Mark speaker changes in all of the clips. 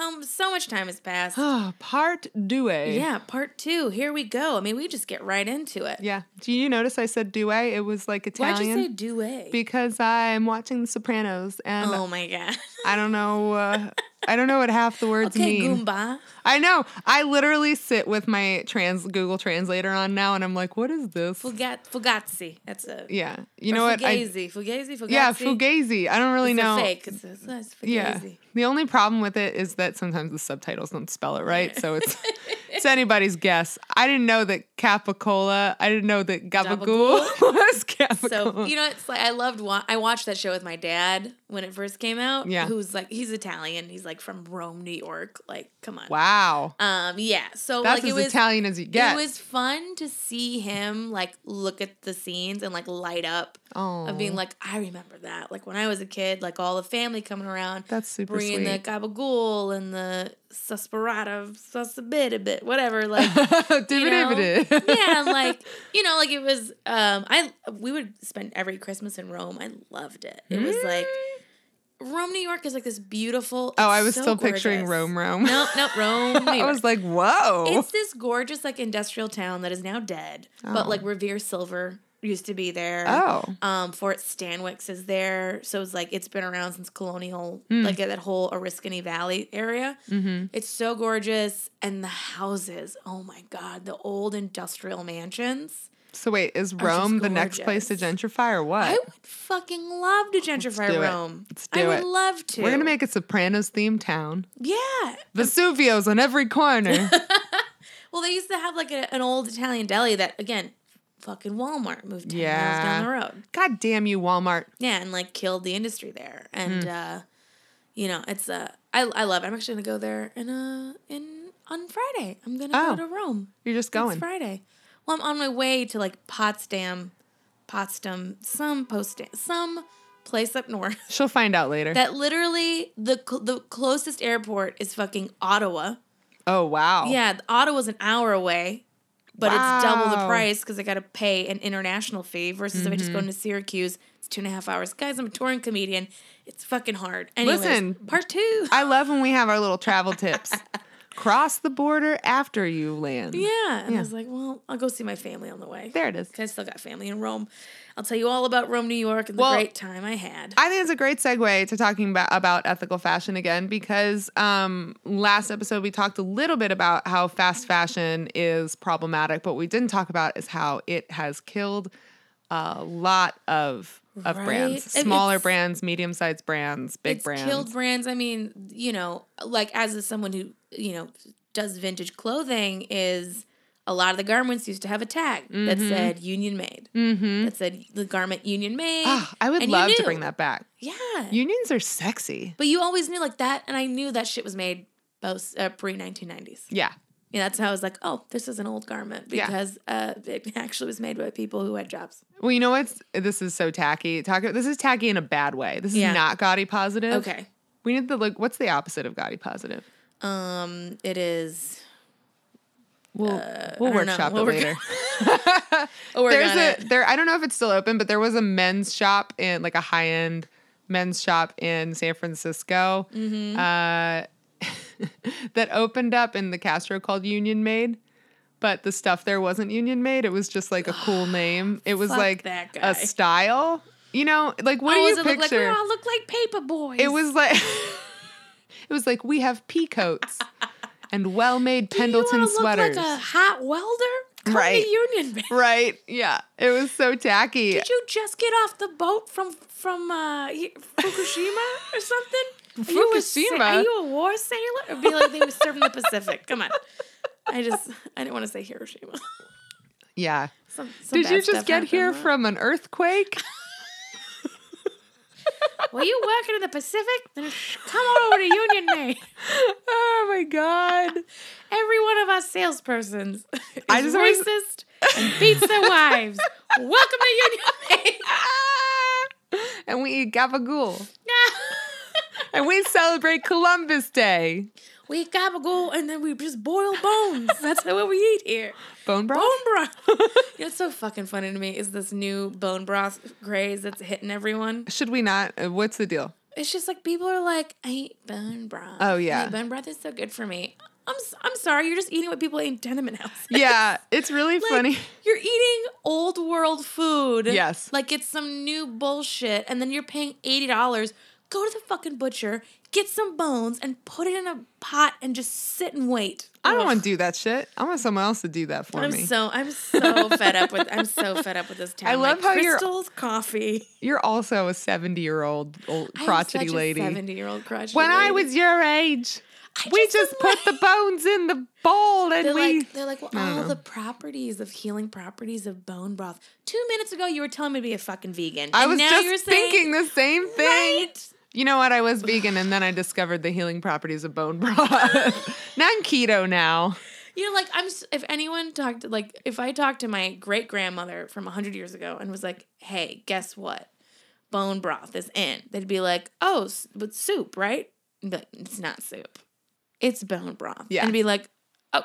Speaker 1: how so much time has passed.
Speaker 2: Oh, part deux.
Speaker 1: yeah, part two. Here we go. I mean, we just get right into it.
Speaker 2: Yeah. Do you notice I said deux? It was like Italian.
Speaker 1: Why'd you say duet?
Speaker 2: Because I'm watching The Sopranos and
Speaker 1: oh my god.
Speaker 2: I don't know. Uh, I don't know what half the words
Speaker 1: Okay,
Speaker 2: mean.
Speaker 1: Goomba.
Speaker 2: I know. I literally sit with my trans Google Translator on now, and I'm like, "What is this?"
Speaker 1: Fugat Fugazzi. That's a
Speaker 2: yeah. You know what? I,
Speaker 1: Fugazi. Fugazi. Fugazi.
Speaker 2: yeah, Fugazi. I don't really
Speaker 1: It's
Speaker 2: know.
Speaker 1: fake. It's, it's, it's Fugazi.
Speaker 2: Yeah. The only problem with it is that sometimes the subtitles don't spell it right, so it's it's anybody's guess. I didn't know that Capicola. I didn't know that Gabagool was Capicola.
Speaker 1: So you know, it's like I loved. Wa- I watched that show with my dad when it first came out.
Speaker 2: Yeah.
Speaker 1: who's like he's Italian. He's like from Rome, New York. Like, come on.
Speaker 2: wow,
Speaker 1: Um. Yeah. So
Speaker 2: that's
Speaker 1: like it
Speaker 2: as
Speaker 1: was.
Speaker 2: Italian as you get.
Speaker 1: It was fun to see him like look at the scenes and like light up
Speaker 2: oh,
Speaker 1: of being like, I remember that. Like when I was a kid, like all the family coming around,
Speaker 2: that's super sweet.
Speaker 1: bringing the
Speaker 2: sweet.
Speaker 1: gabagool and the susperata, susabit bit, whatever. Like you know? Yeah, like you know, like it was. Um, I we would spend every Christmas in Rome. I loved it. It was like Rome, New York is like this beautiful.
Speaker 2: Oh, I was
Speaker 1: so
Speaker 2: still picturing. Rome, Rome.
Speaker 1: No, no, Rome.
Speaker 2: I was like, whoa.
Speaker 1: it's this gorgeous like industrial town that is now dead, but
Speaker 2: Oh.
Speaker 1: like Revere Silver used to be there.
Speaker 2: oh,
Speaker 1: Um, Fort Stanwix is there, so it's like it's been around since colonial,
Speaker 2: Mm.
Speaker 1: like that whole Oriskany Valley area.
Speaker 2: mm-hmm.
Speaker 1: It's so gorgeous, and the houses. Oh my god, the old industrial mansions.
Speaker 2: So wait, is Rome the next place to gentrify or what?
Speaker 1: I would fucking love to gentrify
Speaker 2: do it.
Speaker 1: Rome.
Speaker 2: Let's do I
Speaker 1: would
Speaker 2: it.
Speaker 1: love to.
Speaker 2: We're gonna make a Sopranos themed town.
Speaker 1: yeah.
Speaker 2: Vesuvio's on every corner.
Speaker 1: Well, they used to have like a, an old Italian deli that again, fucking Walmart moved ten miles
Speaker 2: Yeah.
Speaker 1: down the road.
Speaker 2: God damn you, Walmart.
Speaker 1: Yeah, and like killed the industry there. And uh, you know, it's uh, I I love. It. I'm actually gonna go there in uh in on Friday. I'm gonna
Speaker 2: Oh.
Speaker 1: go to Rome.
Speaker 2: You're just going. It's.
Speaker 1: Friday. Well, I'm on my way to like Potsdam, Potsdam, some post some place up north.
Speaker 2: She'll find out later.
Speaker 1: That literally the cl- the closest airport is fucking Ottawa.
Speaker 2: oh wow.
Speaker 1: Yeah, Ottawa's an hour away, but it's double the price because I got to pay an international fee versus if I just go
Speaker 2: Mm-hmm.
Speaker 1: into Syracuse, it's two and a half hours. Guys, I'm a touring comedian. It's fucking hard. Anyways,
Speaker 2: Listen,
Speaker 1: part two.
Speaker 2: I love when we have our little travel tips. Cross the border after you land.
Speaker 1: yeah, and
Speaker 2: Yeah.
Speaker 1: I was like, well, I'll go see my family on the way.
Speaker 2: There it is.
Speaker 1: 'Cause I still got family in Rome. I'll tell you all about Rome, New York, and the
Speaker 2: Well,
Speaker 1: great time I had.
Speaker 2: I think it's a great segue to talking about, about ethical fashion again because um, last episode we talked a little bit about how fast fashion is problematic, but what we didn't talk about is how it has killed a lot of of
Speaker 1: Right?
Speaker 2: brands, smaller brands, medium sized brands, big
Speaker 1: it's
Speaker 2: brands.
Speaker 1: killed brands. I mean, you know, like as someone who you know does vintage clothing, is a lot of the garments used to have a tag that said "Union Made."
Speaker 2: mm-hmm.
Speaker 1: That said the garment "Union Made."
Speaker 2: Ah, I would love to bring that back.
Speaker 1: Yeah,
Speaker 2: Unions are sexy.
Speaker 1: but you always knew like that, and I knew that shit was made post uh, pre nineteen nineties.
Speaker 2: Yeah.
Speaker 1: Yeah, that's how I was like, oh, this is an old garment
Speaker 2: Yeah.
Speaker 1: because uh, it actually was made by people who had jobs.
Speaker 2: Well, you know what's this is so tacky. Talk this is tacky in a bad way. This is
Speaker 1: Yeah.
Speaker 2: not gaudy positive.
Speaker 1: Okay,
Speaker 2: We need the like what's the opposite of gaudy positive?
Speaker 1: um, it is.
Speaker 2: We'll
Speaker 1: Uh,
Speaker 2: we'll
Speaker 1: I don't know.
Speaker 2: workshop
Speaker 1: We'll
Speaker 2: it later.
Speaker 1: We're
Speaker 2: There's a there I don't know if it's still open, but there was a men's shop in like a high end men's shop in San Francisco
Speaker 1: Mm-hmm.
Speaker 2: uh, that opened up in the Castro called Union Made. But the stuff there wasn't Union Made. It was just like a cool name. It was
Speaker 1: Fuck
Speaker 2: like
Speaker 1: that guy.
Speaker 2: a style. You know, like what
Speaker 1: oh,
Speaker 2: do you
Speaker 1: it look like?
Speaker 2: picture?
Speaker 1: Oh, I look like paper boys.
Speaker 2: It was like it was like we have pea coats and well-made Pendleton sweaters.
Speaker 1: Like a hot welder. Come
Speaker 2: Right.
Speaker 1: Union Made.
Speaker 2: right? Yeah, it was so tacky.
Speaker 1: Did you just get off the boat from from uh, Fukushima or something? Are you a
Speaker 2: Fukushima?
Speaker 1: are you a war sailor? It'd be like they were serving the Pacific. Come on. I just I didn't want to say Hiroshima.
Speaker 2: yeah.
Speaker 1: Some, some
Speaker 2: Did you just get here from an earthquake?
Speaker 1: Were you working in the Pacific? Then come on over to Union Made.
Speaker 2: oh my god.
Speaker 1: Every one of us salespersons is
Speaker 2: I just
Speaker 1: racist and beats their wives. Welcome to Union Made.
Speaker 2: and we eat gabagool. And we celebrate Columbus Day.
Speaker 1: we gabagool and then we just boil bones. That's what we eat here.
Speaker 2: Bone broth?
Speaker 1: Bone broth. you know what's so fucking funny to me is this new bone broth craze that's hitting everyone.
Speaker 2: Should we not? uh, What's the deal?
Speaker 1: It's just like people are like, I eat bone broth.
Speaker 2: Oh, yeah.
Speaker 1: bone broth is so good for me. I'm I'm sorry, you're just eating what people eat in tenement houses.
Speaker 2: Yeah, it's really
Speaker 1: Like,
Speaker 2: funny.
Speaker 1: You're eating old world food.
Speaker 2: Yes.
Speaker 1: Like it's some new bullshit, and then you're paying eighty dollars. Go to the fucking butcher, get some bones, and put it in a pot and just sit and wait.
Speaker 2: I don't
Speaker 1: Ugh.
Speaker 2: want to do that shit. I want someone else to do that for
Speaker 1: I'm
Speaker 2: me.
Speaker 1: so I'm so fed up with I'm so fed up with this town.
Speaker 2: I love
Speaker 1: like,
Speaker 2: how you're-
Speaker 1: crystals coffee.
Speaker 2: You're also a 70 year old old crotchety
Speaker 1: such
Speaker 2: lady.
Speaker 1: Seventy year old crotchety.
Speaker 2: when I was your age,
Speaker 1: I
Speaker 2: we
Speaker 1: just
Speaker 2: just put the bones in the bowl and
Speaker 1: They're
Speaker 2: we.
Speaker 1: like, they're like, well, all
Speaker 2: know.
Speaker 1: the properties of healing properties of bone broth. Two minutes ago, you were telling me to be a fucking vegan.
Speaker 2: I
Speaker 1: and
Speaker 2: was
Speaker 1: now
Speaker 2: just
Speaker 1: you're saying,
Speaker 2: thinking the same thing.
Speaker 1: right?
Speaker 2: You know what? I was vegan and then I discovered the healing properties of bone broth. now I'm keto now.
Speaker 1: You know, like I'm. s- If anyone talked, like, if I talked to my great grandmother from hundred years ago and was like, "Hey, guess what? Bone broth is in," they'd be like, "Oh, s- but soup, right?" But it's not soup. It's bone broth.
Speaker 2: Yeah.
Speaker 1: And be like, "Oh,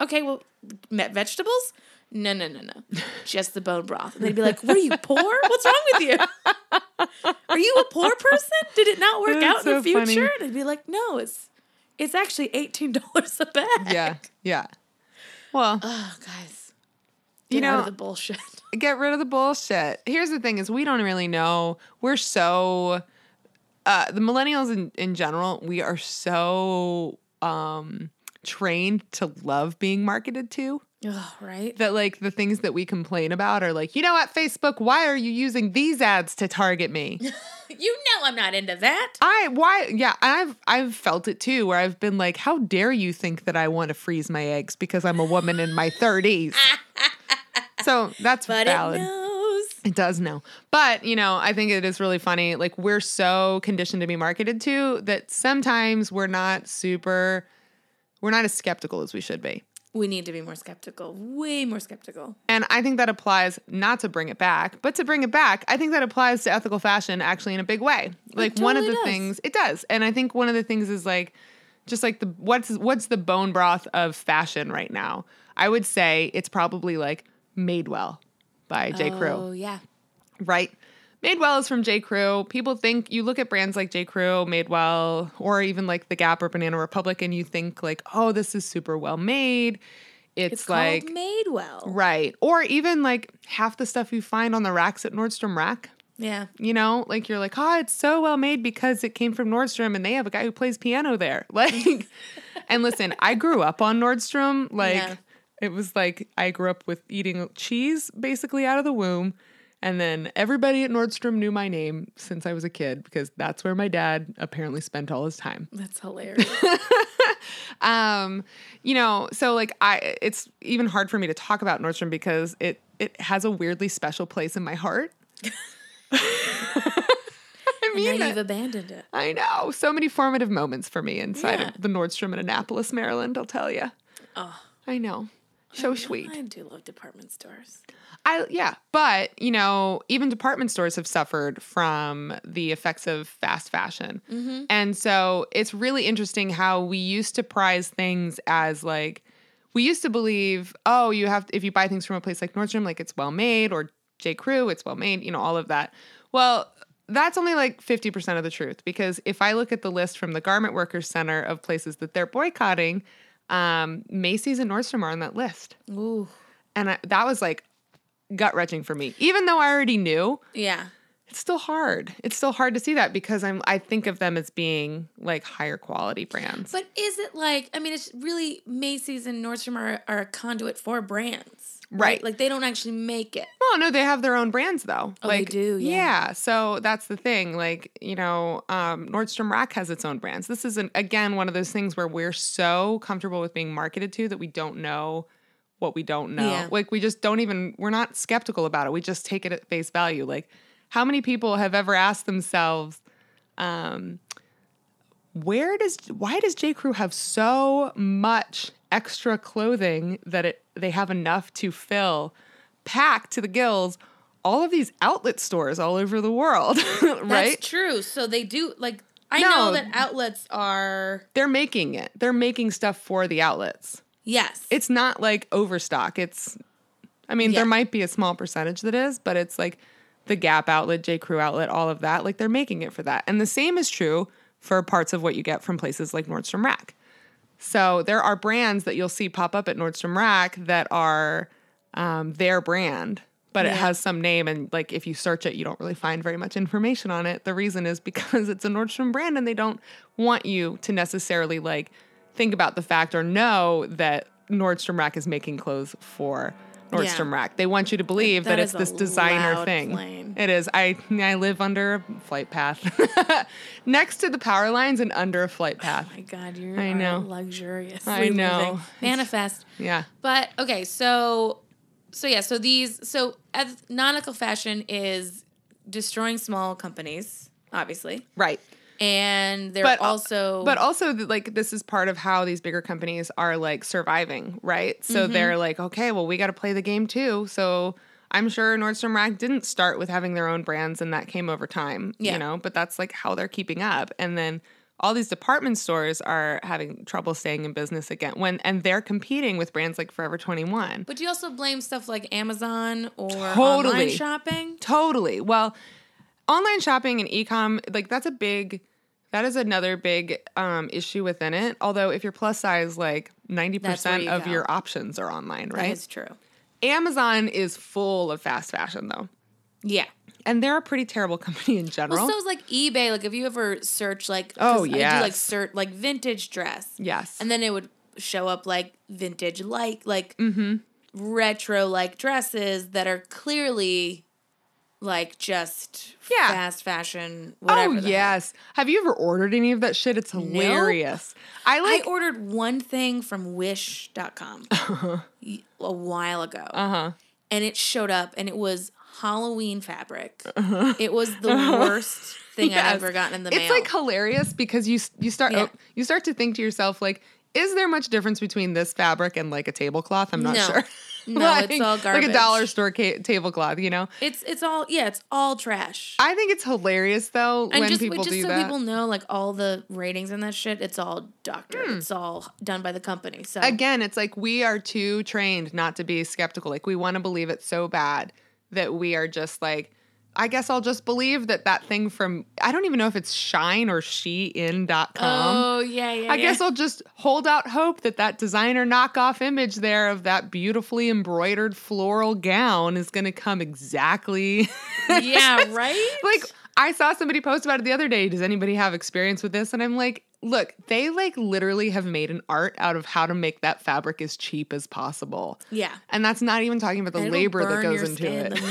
Speaker 1: okay. Well, me- vegetables." No, no, no, no. Just the bone broth. And they'd be like, What are you, poor? What's wrong with you? Are you a poor person? Did it not work
Speaker 2: That's
Speaker 1: out in the
Speaker 2: so funny.
Speaker 1: future? And they'd be like, No, it's it's actually eighteen dollars a bag.
Speaker 2: Yeah. Yeah. Well,
Speaker 1: Oh, guys.
Speaker 2: You know-
Speaker 1: of the bullshit.
Speaker 2: get rid of the bullshit. Here's the thing is we don't really know. We're so uh the millennials in, in general, we are so um trained to love being marketed to
Speaker 1: Oh, right?
Speaker 2: that like the things that we complain about are like, you know what, Facebook, why are you using these ads to target me?
Speaker 1: You know I'm not into that.
Speaker 2: I why yeah, I've I've felt it too where I've been like, how dare you think that I want to freeze my eggs because I'm a woman in my 30s. so that's
Speaker 1: But
Speaker 2: valid.
Speaker 1: it knows.
Speaker 2: It does know. But, you know, I think it is really funny. Like, we're so conditioned to be marketed to that sometimes we're not super, we're not as skeptical as we should be.
Speaker 1: We need to be more skeptical. Way more skeptical.
Speaker 2: And I think that applies not to bring it back, but to bring it back, I think that applies to ethical fashion actually in a big way. Like, one of the
Speaker 1: does.
Speaker 2: things, it does. And I think one of the things is like, just like the what's what's the bone broth of fashion right now? I would say it's probably like Madewell by J. Crew.
Speaker 1: Oh, yeah.
Speaker 2: right? Madewell is from J. Crew. People think you look at brands like J. Crew, Madewell, or even like the Gap or Banana Republic, and you think like, oh, this is super well made. It's,
Speaker 1: It's
Speaker 2: like
Speaker 1: Madewell.
Speaker 2: right, or even like half the stuff you find on the racks at Nordstrom Rack.
Speaker 1: Yeah.
Speaker 2: You know, like you're like, oh, it's so well made because it came from Nordstrom, and they have a guy who plays piano there. Like, and listen, I grew up on Nordstrom. Like,
Speaker 1: Yeah.
Speaker 2: it was like I grew up with eating cheese basically out of the womb. And then everybody at Nordstrom knew my name since I was a kid because that's where my dad apparently spent all his time.
Speaker 1: That's hilarious.
Speaker 2: Um, you know, so like I it's even hard for me to talk about Nordstrom because it it has a weirdly special place in my heart. I
Speaker 1: and
Speaker 2: mean
Speaker 1: now you've abandoned it.
Speaker 2: I know. So many formative moments for me inside
Speaker 1: Yeah.
Speaker 2: of the Nordstrom in Annapolis, Maryland, I'll tell you.
Speaker 1: Oh,
Speaker 2: I know. So sweet.
Speaker 1: I do love department stores.
Speaker 2: I yeah, but you know, even department stores have suffered from the effects of fast fashion.
Speaker 1: Mm-hmm.
Speaker 2: And so it's really interesting how we used to prize things as like we used to believe, oh, you have if you buy things from a place like Nordstrom, like it's well made, or J. Crew, it's well made, you know, all of that. Well, that's only like 50% of the truth because if I look at the list from the Garment Workers Center of places that they're boycotting, um, Macy's and Nordstrom are on that list.
Speaker 1: Ooh.
Speaker 2: And I, that was like gut wrenching for me. Even though I already knew,
Speaker 1: Yeah.
Speaker 2: it's still hard. It's still hard to see that because I'm I think of them as being like higher quality brands.
Speaker 1: But is it like, I mean, it's really Macy's and Nordstrom are, are a conduit for brands.
Speaker 2: Right.
Speaker 1: Like they don't actually make it.
Speaker 2: Well, no, they have their own brands though.
Speaker 1: Oh, they
Speaker 2: like,
Speaker 1: do, yeah.
Speaker 2: So that's the thing. Like, you know, um, Nordstrom Rack has its own brands. This is an, again one of those things where we're so comfortable with being marketed to that we don't know what we don't know.
Speaker 1: Yeah.
Speaker 2: Like we just don't even we're not skeptical about it. We just take it at face value. Like how many people have ever asked themselves, um, where does why does J. Crew have so much extra clothing that it they have enough to fill packed to the gills all of these outlet stores all over the world, right?
Speaker 1: That's true. So they do, like, I
Speaker 2: No.
Speaker 1: know that outlets are,
Speaker 2: They're making it. They're making stuff for the outlets.
Speaker 1: Yes.
Speaker 2: It's not like overstock. It's I mean,
Speaker 1: Yeah.
Speaker 2: there might be a small percentage that is, but it's like the Gap outlet, J. Crew outlet, all of that. Like they're making it for that. And the same is true for parts of what you get from places like Nordstrom Rack. So there are brands that you'll see pop up at Nordstrom Rack that are um, their brand, but it has some name. And like if you search it, you don't really find very much information on it. The reason is because it's a Nordstrom brand and they don't want you to necessarily like think about the fact or know that Nordstrom Rack is making clothes for Nordstrom
Speaker 1: Yeah.
Speaker 2: Rack. They want you to believe
Speaker 1: That
Speaker 2: that, it's this designer thing.
Speaker 1: plane.
Speaker 2: It is. I I live under a flight path, next to the power lines and under a flight oh path.
Speaker 1: Oh my God, you're
Speaker 2: I know.
Speaker 1: luxurious.
Speaker 2: I know.
Speaker 1: Manifest.
Speaker 2: Yeah.
Speaker 1: But okay, so so yeah, so these so non-ethical fashion is destroying small companies, obviously,
Speaker 2: Right.
Speaker 1: And they're
Speaker 2: But-
Speaker 1: also
Speaker 2: But also, like, this is part of how these bigger companies are like surviving, right? So
Speaker 1: Mm-hmm.
Speaker 2: they're like, okay, well, we got to play the game too. So I'm sure Nordstrom Rack didn't start with having their own brands and that came over time,
Speaker 1: Yeah.
Speaker 2: you know, but that's like how they're keeping up. And then all these department stores are having trouble staying in business again when and they're competing with brands like Forever 21.
Speaker 1: But do you also blame stuff like Amazon or online
Speaker 2: Totally.
Speaker 1: shopping?
Speaker 2: Totally. Well, online shopping and ecom, like that's a big that is another big um, issue within it. Although if you're plus size, like 90%
Speaker 1: you
Speaker 2: of
Speaker 1: go.
Speaker 2: your options are online, right?
Speaker 1: is true.
Speaker 2: Amazon is full of fast fashion though.
Speaker 1: Yeah.
Speaker 2: And they're a pretty terrible company in general.
Speaker 1: Well, so is like eBay. Like, if you ever search like,
Speaker 2: Oh,
Speaker 1: I do like search like vintage dress,
Speaker 2: yes.
Speaker 1: and then it would show up like vintage like like
Speaker 2: Mm-hmm.
Speaker 1: retro like dresses that are clearly like just
Speaker 2: Yeah.
Speaker 1: fast fashion.
Speaker 2: oh,
Speaker 1: Whatever heck.
Speaker 2: yes. Have you ever ordered any of that shit? It's hilarious. I
Speaker 1: I
Speaker 2: like
Speaker 1: ordered one thing from Wish.com a while ago,
Speaker 2: uh-huh.
Speaker 1: and it showed up, and it was Halloween fabric.
Speaker 2: Uh-huh.
Speaker 1: It was the worst thing
Speaker 2: Yes.
Speaker 1: I've ever gotten in the
Speaker 2: it's
Speaker 1: mail.
Speaker 2: It's like hilarious because you you start
Speaker 1: Yeah.
Speaker 2: oh, you start to think to yourself like is there much difference between this fabric and like a tablecloth i'm not
Speaker 1: No.
Speaker 2: sure
Speaker 1: No, it's all garbage.
Speaker 2: like a dollar store ca- tablecloth you know
Speaker 1: it's it's all yeah, it's all trash.
Speaker 2: i think it's hilarious though
Speaker 1: and
Speaker 2: when
Speaker 1: just
Speaker 2: people
Speaker 1: just
Speaker 2: do
Speaker 1: so
Speaker 2: that
Speaker 1: people know, like all the ratings and that shit, it's all doctored. Hmm. It's all done by the company. So
Speaker 2: again it's like we are too trained not to be skeptical like we want to believe it so bad that we are just like I guess I'll just believe that that thing from I don't even know if it's shine or shein.com.
Speaker 1: oh yeah, yeah.
Speaker 2: I guess I'll just hold out hope that that designer knockoff image there of that beautifully embroidered floral gown is going to come exactly.
Speaker 1: yeah, right.
Speaker 2: like I saw somebody post about it the other day. Does anybody have experience with this? And I'm like, look, they like literally have made an art out of how to make that fabric as cheap as possible.
Speaker 1: yeah.
Speaker 2: And that's not even talking about the
Speaker 1: it'll
Speaker 2: labor that goes into it.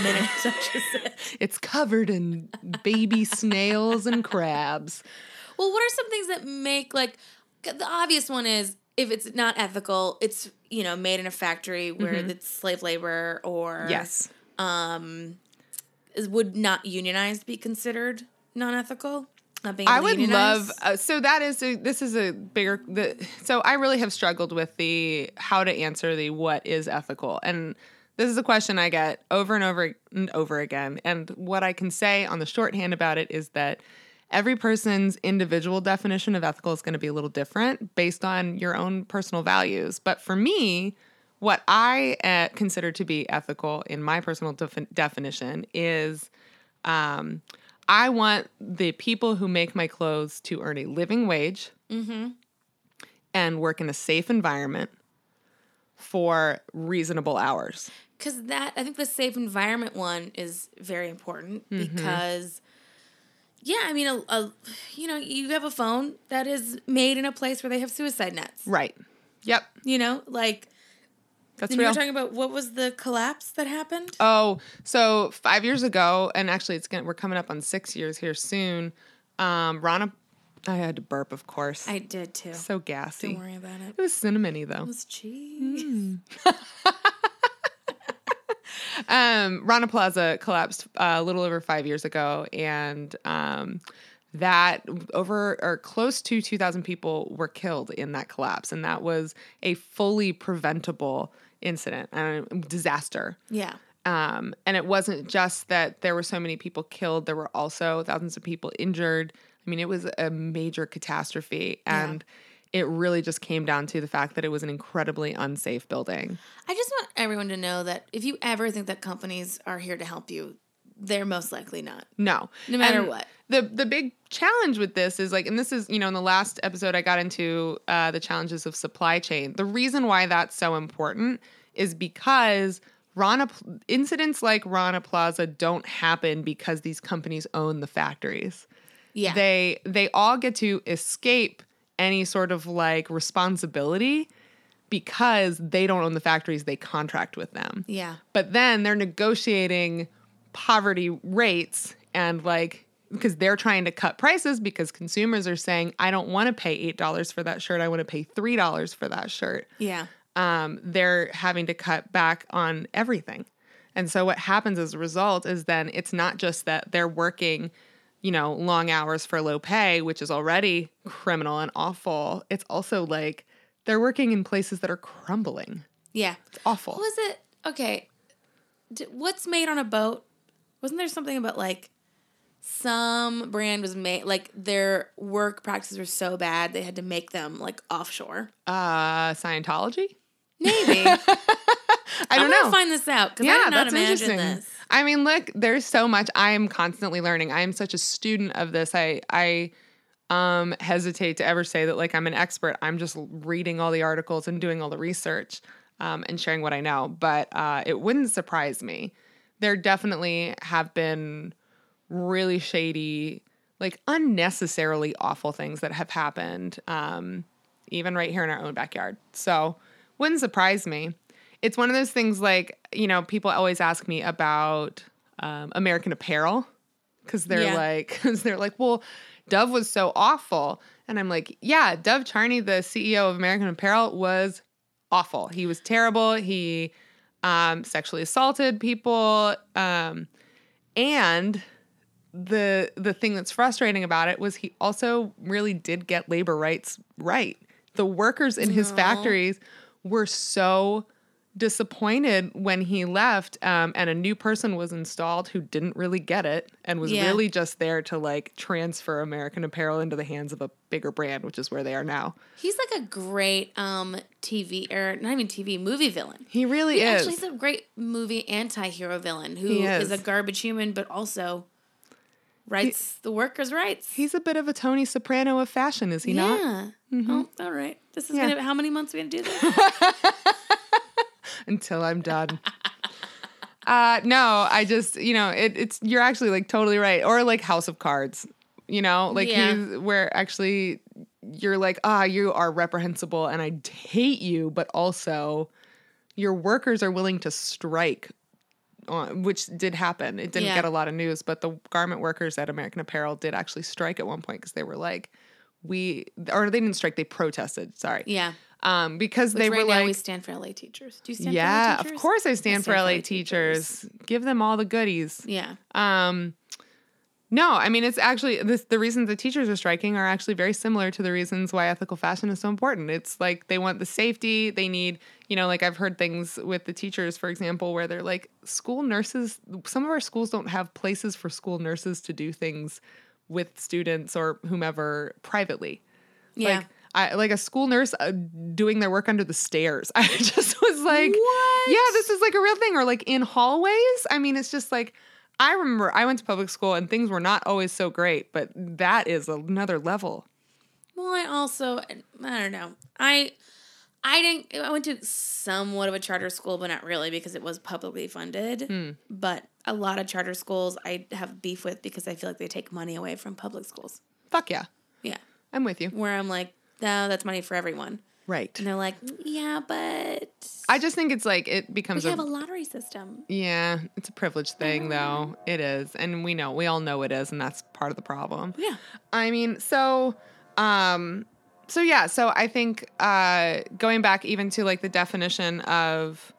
Speaker 1: It.
Speaker 2: It's covered in baby snails and crabs.
Speaker 1: Well, what are some things that make like the obvious one is if it's not ethical, it's you know made in a factory where it's slave labor or
Speaker 2: Mm-hmm. Yes.
Speaker 1: is, would not unionized be considered non-ethical? Not being
Speaker 2: I would love. Uh, so that is a, this is a bigger. The, so I really have struggled with the how to answer the what is ethical, and this is a question I get over and over and over again. And what I can say on the shorthand about it is that every person's individual definition of ethical is going to be a little different based on your own personal values. But for me, what I uh, consider to be ethical in my personal defi- definition is um, I want the people who make my clothes to earn a living wage and work in a safe environment for reasonable hours.
Speaker 1: because that I think the safe environment one is very important
Speaker 2: Mm-hmm.
Speaker 1: because yeah, I mean, a, a you know, you have a phone that is made in a place where they have suicide nets.
Speaker 2: Right. Yep.
Speaker 1: You know, like
Speaker 2: That's
Speaker 1: and you
Speaker 2: real.
Speaker 1: were talking about what was the collapse that happened?
Speaker 2: Oh, so five years ago, and actually, it's gonna we're coming up on six years here soon. Um, Rana, I had to burp, of course.
Speaker 1: I did too.
Speaker 2: so gassy.
Speaker 1: Don't worry about it.
Speaker 2: It was cinnamony though.
Speaker 1: It was cheese.
Speaker 2: Um, Rana Plaza collapsed uh, a little over five years ago, and um, that over or close to 2,000 people were killed in that collapse, and that was a fully preventable incident, uh, disaster.
Speaker 1: Yeah.
Speaker 2: Um, and it wasn't just that there were so many people killed, there were also thousands of people injured. I mean, it was a major catastrophe. And it really just came down to the fact that it was an incredibly unsafe building.
Speaker 1: I just want everyone to know that if you ever think that companies are here to help you, they're most likely not.
Speaker 2: No.
Speaker 1: No matter
Speaker 2: And
Speaker 1: what.
Speaker 2: The the big challenge with this is like, and this is, you know, in the last episode I got into uh, the challenges of supply chain. The reason why that's so important is because Rana incidents like Rana Plaza don't happen because these companies own the factories.
Speaker 1: Yeah.
Speaker 2: They they all get to escape any sort of like responsibility because they don't own the factories, they contract with them
Speaker 1: yeah.
Speaker 2: but then they're negotiating poverty rates and like because they're trying to cut prices because consumers are saying i don't want to pay $8 for that shirt i want to pay $3 for that shirt
Speaker 1: Yeah.
Speaker 2: um, they're having to cut back on everything and so what happens as a result is then it's not just that they're working you know long hours for low pay which is already criminal and awful it's also like they're working in places that are crumbling
Speaker 1: Yeah.
Speaker 2: it's awful
Speaker 1: What was it? Okay. D- what's made on a boat? Wasn't there something about like some brand was made like their work practices were so bad they had to make them like offshore?
Speaker 2: Uh, Scientology?
Speaker 1: Maybe.
Speaker 2: I don't
Speaker 1: gonna
Speaker 2: know.
Speaker 1: find this out because I
Speaker 2: yeah,
Speaker 1: did not
Speaker 2: that's
Speaker 1: imagine
Speaker 2: interesting.
Speaker 1: this.
Speaker 2: I mean, look, there's so much. I am constantly learning. I am such a student of this. I I um hesitate to ever say that like I'm an expert. I'm just reading all the articles and doing all the research um, and sharing what I know. But uh, it wouldn't surprise me. There definitely have been really shady, like unnecessarily awful things that have happened, um, even right here in our own backyard. So wouldn't surprise me. It's one of those things like, you know, people always ask me about um, American Apparel because they're
Speaker 1: Yeah.
Speaker 2: like, because they're like, well, Dov was so awful. And I'm like, yeah, Dov Charney, the CEO of American Apparel, was awful. He was terrible. He um, sexually assaulted people. Um, and the the thing that's frustrating about it was he also really did get labor rights right. The workers in his factories were so disappointed when he left um, and a new person was installed who didn't really get it and was
Speaker 1: Yeah.
Speaker 2: really just there to like transfer American Apparel into the hands of a bigger brand, which is where they are now.
Speaker 1: He's like a great um TV or not even TV movie villain.
Speaker 2: He really
Speaker 1: He
Speaker 2: is.
Speaker 1: actually is a great movie anti-hero villain who is.
Speaker 2: is.
Speaker 1: a garbage human but also writes the workers' rights.
Speaker 2: He's a bit of a Tony Soprano of fashion, is he not?
Speaker 1: yeah. Oh, all right. This is
Speaker 2: Yeah.
Speaker 1: gonna. How many months are we gonna do this?
Speaker 2: until I'm done. uh no, I just, you know, it, it's you're actually like totally right. Or like House of Cards. You know, like
Speaker 1: Yeah.
Speaker 2: where actually you're like, ah, you are reprehensible and I hate you, but also your workers are willing to strike on, which did happen. It didn't
Speaker 1: Yeah.
Speaker 2: get a lot of news, but the garment workers at American Apparel did actually strike at one point because they were like, we or they didn't strike, they protested. Sorry,
Speaker 1: yeah.
Speaker 2: um, because
Speaker 1: Which
Speaker 2: they
Speaker 1: right
Speaker 2: were like,
Speaker 1: we stand for LA teachers. Do you stand
Speaker 2: yeah,
Speaker 1: for LA teachers?
Speaker 2: Yeah, of course I stand for
Speaker 1: stand
Speaker 2: LA teachers. Give them all the goodies.
Speaker 1: Yeah.
Speaker 2: Um, no, I mean it's actually this. The reasons the teachers are striking are actually very similar to the reasons why ethical fashion is so important. It's like they want the safety. They need, you know, like I've heard things with the teachers, for example, where they're like school nurses. Some of our schools don't have places for school nurses to do things with students or whomever privately.
Speaker 1: Yeah.
Speaker 2: Like I like a school nurse uh, doing their work under the stairs. I just was like,
Speaker 1: What?
Speaker 2: yeah, this is like a real thing. Or like in hallways. I mean, it's just like I remember I went to public school and things were not always so great, but that is another level.
Speaker 1: Well, I also I don't know. I I didn't. I went to somewhat of a charter school, but not really because it was publicly funded.
Speaker 2: Hmm.
Speaker 1: But a lot of charter schools I have beef with because I feel like they take money away from public schools.
Speaker 2: Fuck yeah,
Speaker 1: Yeah,
Speaker 2: I'm with you.
Speaker 1: where I'm like, no, that's money for everyone,
Speaker 2: Right.
Speaker 1: and they're like, yeah, but
Speaker 2: I just think it's like it
Speaker 1: we
Speaker 2: becomes a,
Speaker 1: have a lottery system.
Speaker 2: yeah, it's a privilege thing though. It is, and we know we all know it is, and that's part of the problem.
Speaker 1: Yeah,
Speaker 2: I mean, so um so yeah, so I think uh going back even to like the definition of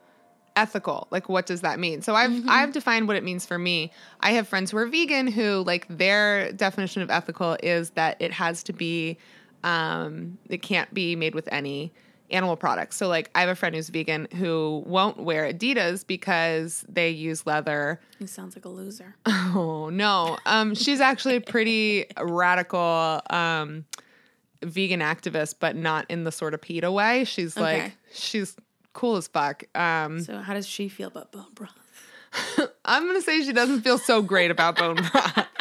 Speaker 2: ethical, like what does that mean? So I've I've defined what it means for me. I have friends who are vegan who like their definition of ethical is that it has to be um it can't be made with any animal products. So like I have a friend who's vegan who won't wear Adidas because they use leather
Speaker 1: he sounds like a loser.
Speaker 2: Oh no. Um, she's actually pretty radical um, vegan activist, but not in the sort of PETA way. She's like she's cool as fuck. Um,
Speaker 1: So how does she feel about bone broth?
Speaker 2: I'm gonna say she doesn't feel so great about bone broth.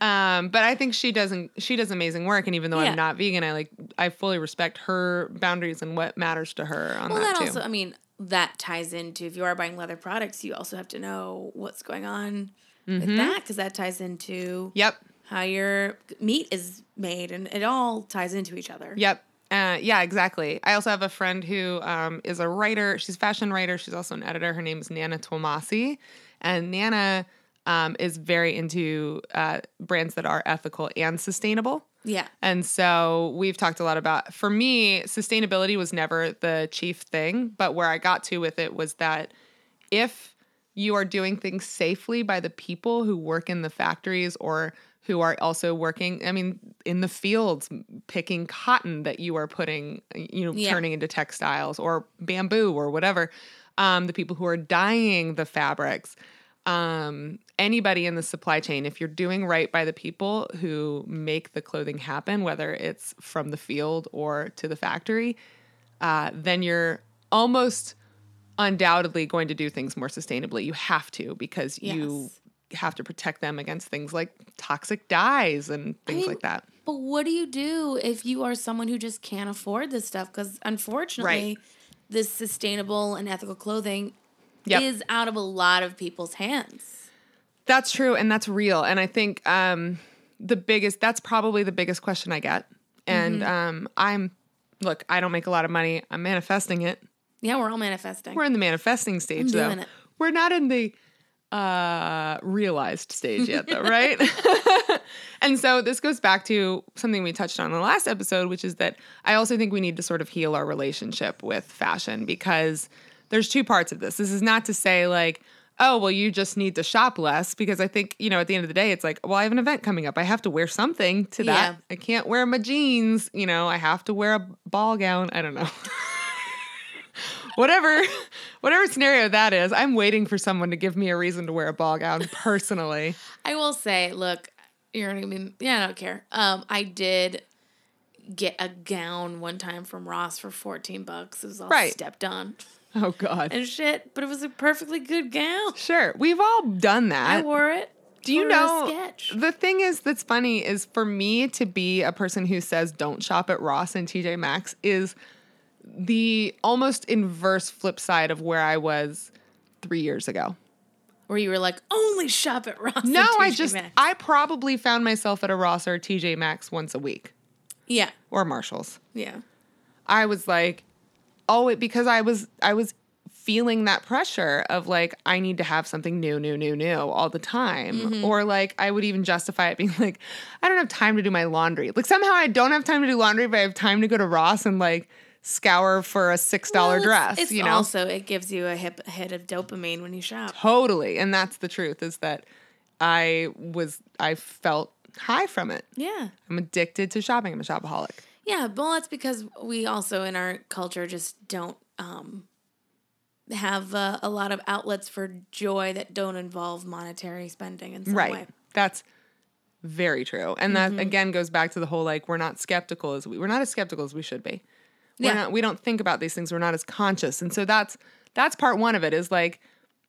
Speaker 2: Um, but I think she doesn't. She does amazing work, and even though
Speaker 1: Yeah.
Speaker 2: I'm not vegan, I like I fully respect her boundaries and what matters to her on
Speaker 1: Well,
Speaker 2: that,
Speaker 1: that also, I mean, that ties into if you are buying leather products, you also have to know what's going on with that because that ties into
Speaker 2: yep,
Speaker 1: how your meat is made, and it all ties into each other.
Speaker 2: yep, uh, yeah, exactly. I also have a friend who um, is a writer. She's a fashion writer. She's also an editor. Her name is Nana Tomasi, and Nana um, is very into uh, brands that are ethical and sustainable.
Speaker 1: Yeah.
Speaker 2: And so we've talked a lot about, for me, sustainability was never the chief thing, but where I got to with it was that if you are doing things safely by the people who work in the factories or who are also working, I mean, in the fields, picking cotton that you are putting, you know,
Speaker 1: Yeah.
Speaker 2: turning into textiles or bamboo or whatever, um, the people who are dyeing the fabrics, um, anybody in the supply chain, if you're doing right by the people who make the clothing happen, whether it's from the field or to the factory, uh, then you're almost undoubtedly going to do things more sustainably. You have to because you
Speaker 1: Yes.
Speaker 2: Have to protect them against things like toxic dyes and things
Speaker 1: mean,
Speaker 2: like that.
Speaker 1: But what do you do if you are someone who just can't afford this stuff? Because unfortunately, this sustainable and ethical clothing
Speaker 2: Yep.
Speaker 1: is out of a lot of people's hands.
Speaker 2: That's true and that's real. And I think um, the biggest that's probably the biggest question I get. And
Speaker 1: Mm-hmm.
Speaker 2: um, I'm look, I don't make a lot of money. I'm manifesting it.
Speaker 1: Yeah, we're all manifesting.
Speaker 2: We're in the manifesting stage though.
Speaker 1: doing it.
Speaker 2: We're not in the uh realized stage yet though, right? and so this goes back to something we touched on in the last episode, which is that I also think we need to sort of heal our relationship with fashion because there's two parts of this. This is not to say like Oh, well, you just need to shop less because I think, you know, at the end of the day, it's like, well, I have an event coming up. I have to wear something to that.
Speaker 1: Yeah.
Speaker 2: I can't wear my jeans. You know, I have to wear a ball gown. I don't know. whatever whatever scenario that is i'm waiting for someone to give me a reason to wear a ball gown personally
Speaker 1: I will say, look, you're gonna be yeah, I don't care. Um, I did get a gown one time from Ross for 14 bucks. It was all
Speaker 2: Right.
Speaker 1: stepped on
Speaker 2: oh god
Speaker 1: and shit, but it was a perfectly good gown.
Speaker 2: sure we've all done that.
Speaker 1: I wore it.
Speaker 2: do you know
Speaker 1: sketch.
Speaker 2: the thing is that's funny is for me to be a person who says don't shop at ross and tj maxx is the almost inverse flip side of where i was three years ago
Speaker 1: Where you were like, only shop at Ross.
Speaker 2: no i just
Speaker 1: Maxx.
Speaker 2: i probably found myself at a ross or a tj maxx once a week
Speaker 1: yeah,
Speaker 2: or marshalls
Speaker 1: yeah,
Speaker 2: I was like, oh, it because I was I was feeling that pressure of like I need to have something new, new, new, new all the time,
Speaker 1: Mm-hmm.
Speaker 2: or like I would even justify it being like, I don't have time to do my laundry. Like somehow I don't have time to do laundry, but I have time to go to Ross and like scour for a six dollar
Speaker 1: Well,
Speaker 2: dress.
Speaker 1: It's,
Speaker 2: you know,
Speaker 1: also it gives you a hip, hit of dopamine when you shop.
Speaker 2: totally, and that's the truth. Is that I was I felt high from it.
Speaker 1: Yeah,
Speaker 2: I'm addicted to shopping. I'm a shopaholic.
Speaker 1: yeah. Well, that's because we also in our culture just don't um, have uh, a lot of outlets for joy that don't involve monetary spending in some
Speaker 2: right
Speaker 1: way.
Speaker 2: that's very true and that again goes back to the whole like we're not skeptical as we we're not as skeptical as we should be we're
Speaker 1: Yeah.
Speaker 2: not we don't think about these things. We're not as conscious. And so that's that's part one of it is like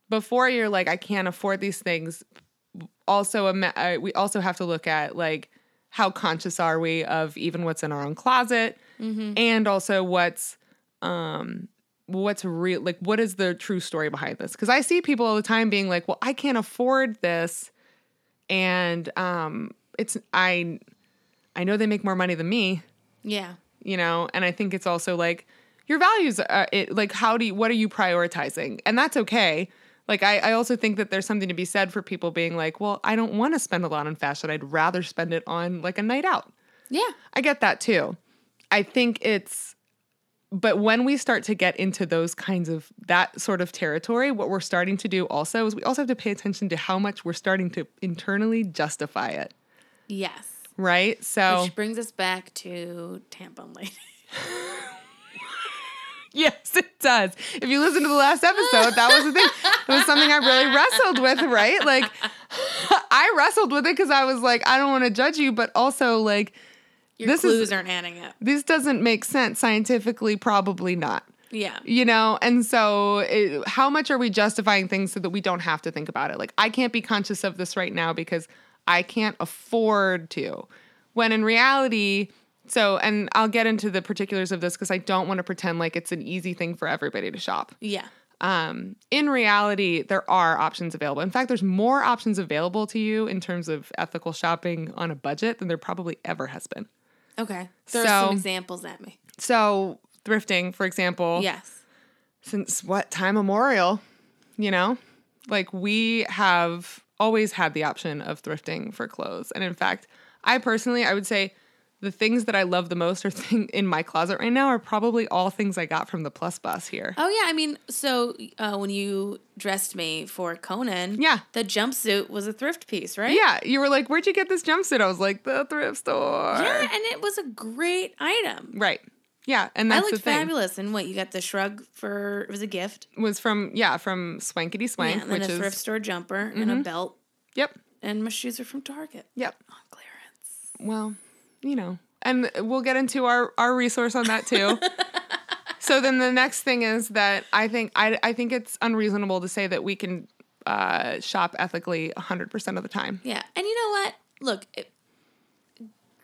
Speaker 2: before you're like i can't afford these things also we also have to look at like how conscious are we of even what's in our own closet? And also what's um what's real like what is the true story behind this? Because i see people all the time being like well i can't afford this. And um it's i i know they make more money than me.
Speaker 1: Yeah,
Speaker 2: you know? And i think it's also like your values uh, it, like how do you what are you prioritizing? And that's okay. Like I, I also think that there's something to be said for people being like well i don't want to spend a lot on fashion. I'd rather spend it on like a night out.
Speaker 1: Yeah,
Speaker 2: I get that too. I think it's, but when we start to get into those kinds of that sort of territory, what we're starting to do also is we also have to pay attention to how much we're starting to internally justify it,
Speaker 1: yes.
Speaker 2: Right? So,
Speaker 1: Which brings us back to tampon lady.
Speaker 2: yes, it does. If you listen to the last episode, that was the thing. It was something I really wrestled with, right? Like, I wrestled with it because I was like, I don't want to judge you, but also like,
Speaker 1: Your
Speaker 2: This is-
Speaker 1: aren't adding up.
Speaker 2: this doesn't make sense scientifically, probably not.
Speaker 1: Yeah.
Speaker 2: you know and so it, how much are we justifying things so that we don't have to think about it like i can't be conscious of this right now because i can't afford to when in reality so and i'll get into the particulars of this because i don't want to pretend like it's an easy thing for everybody to shop
Speaker 1: Yeah.
Speaker 2: um, in reality, there are options available. In fact, there's more options available to you in terms of ethical shopping on a budget than there probably ever has been.
Speaker 1: Okay. Throw
Speaker 2: So-
Speaker 1: some examples at me.
Speaker 2: So, thrifting, for example,
Speaker 1: Yes.
Speaker 2: since what time memorial, you know, like we have always had the option of thrifting for clothes. And in fact, I personally, I would say the things that I love the most are thing in my closet right now are probably all things I got from the Plus Bus here.
Speaker 1: Oh yeah, I mean, so uh, when you dressed me for Conan,
Speaker 2: Yeah.
Speaker 1: the jumpsuit was a thrift piece, right?
Speaker 2: Yeah, you were like, "Where'd you get this jumpsuit?" I was like, "The thrift store."
Speaker 1: Yeah, and it was a great item.
Speaker 2: Right. Yeah, and
Speaker 1: I
Speaker 2: that's the
Speaker 1: looked fabulous. And what you got the shrug for? It was a gift.
Speaker 2: Was from yeah from Swankity Swank,
Speaker 1: yeah, and
Speaker 2: which
Speaker 1: a
Speaker 2: is
Speaker 1: thrift store jumper and a belt,
Speaker 2: yep,
Speaker 1: and my shoes are from Target
Speaker 2: yep.
Speaker 1: on clearance.
Speaker 2: Well, you know, and we'll get into our our resource on that too. so then the next thing is that I think I I think it's unreasonable to say that we can uh, shop ethically 100% of the time.
Speaker 1: Yeah, and you know what? Look, it,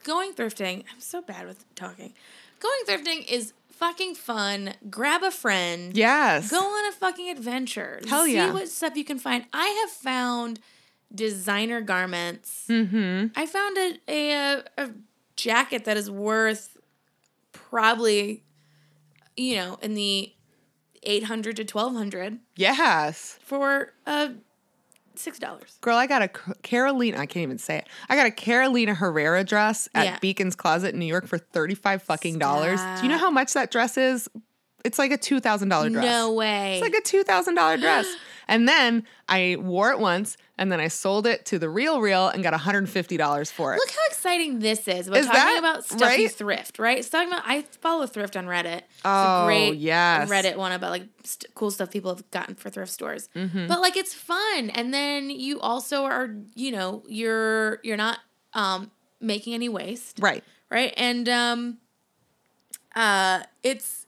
Speaker 1: going thrifting. I'm so bad with talking. Going thrifting is fucking fun. Grab a friend.
Speaker 2: Yes.
Speaker 1: Go on a fucking adventure.
Speaker 2: Hell
Speaker 1: See
Speaker 2: yeah.
Speaker 1: what stuff you can find. I have found designer garments.
Speaker 2: Mm-hmm.
Speaker 1: I found a, a a jacket that is worth probably, you know, in the eight hundred to twelve hundred
Speaker 2: Yes.
Speaker 1: for uh six dollars.
Speaker 2: Girl, I got a Carolina. I can't even say it. I got a Carolina Herrera dress at
Speaker 1: Yeah.
Speaker 2: Beacon's Closet in New York for thirty-five fucking dollars. Do you know how much that dress is? It's like a two thousand dollar dress.
Speaker 1: No way.
Speaker 2: It's like a two thousand dollar dress. And then I wore it once, and then I sold it to the Real Real and got one hundred and fifty dollars for it.
Speaker 1: Look how exciting this is. We're
Speaker 2: Is
Speaker 1: talking
Speaker 2: that
Speaker 1: about stuff you
Speaker 2: right?
Speaker 1: thrift, right? It's talking about I follow thrift on Reddit. It's
Speaker 2: Oh,
Speaker 1: a great
Speaker 2: yes.
Speaker 1: Reddit one about like st- cool stuff people have gotten for thrift stores.
Speaker 2: Mm-hmm.
Speaker 1: But like it's fun, and then you also are, you know, you're you're not um making any waste,
Speaker 2: right.
Speaker 1: right? And um, uh, it's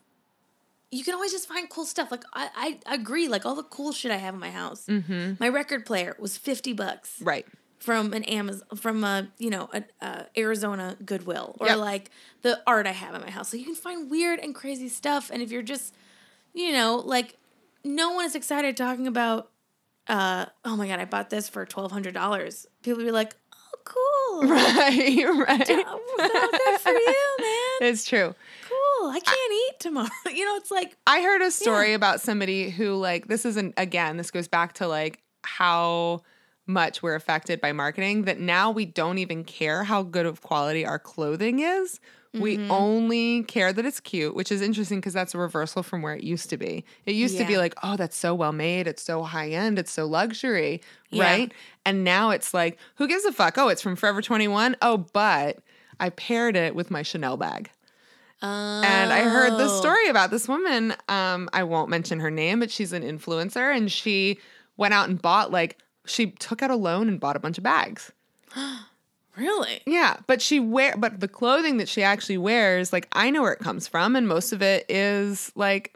Speaker 1: you can always just find cool stuff. Like I, I agree. Like all the cool shit I have in my house.
Speaker 2: Mm-hmm.
Speaker 1: My record player was fifty bucks
Speaker 2: Right.
Speaker 1: from an Amazon from a you know a, a Arizona Goodwill or
Speaker 2: Yep.
Speaker 1: like the art I have in my house. So you can find weird and crazy stuff, and if you're just you know like no one is excited talking about uh oh my god I bought this for twelve hundred dollars. People be like oh cool
Speaker 2: Right. Right.
Speaker 1: good for you man
Speaker 2: It's true.
Speaker 1: Cool I can't eat tomorrow you know it's like
Speaker 2: I heard a story about somebody who like this isn't again this goes back to like how much we're affected by marketing that now we don't even care how good of quality our clothing is. We
Speaker 1: Mm-hmm.
Speaker 2: only care that it's cute, which is interesting because that's a reversal from where it used to be. It used to be like, oh, that's so well made, it's so high end, it's so luxury,
Speaker 1: Yeah.
Speaker 2: right? And now it's like, who gives a fuck? Oh, it's from Forever 21. Oh, but I paired it with my Chanel bag. And I heard this
Speaker 1: Oh.
Speaker 2: story about this woman. Um, I won't mention her name, but she's an influencer, and she went out and bought like she took out a loan and bought a bunch of bags.
Speaker 1: really
Speaker 2: Yeah, but she wear but the clothing that she actually wears, like I know where it comes from, and most of it is like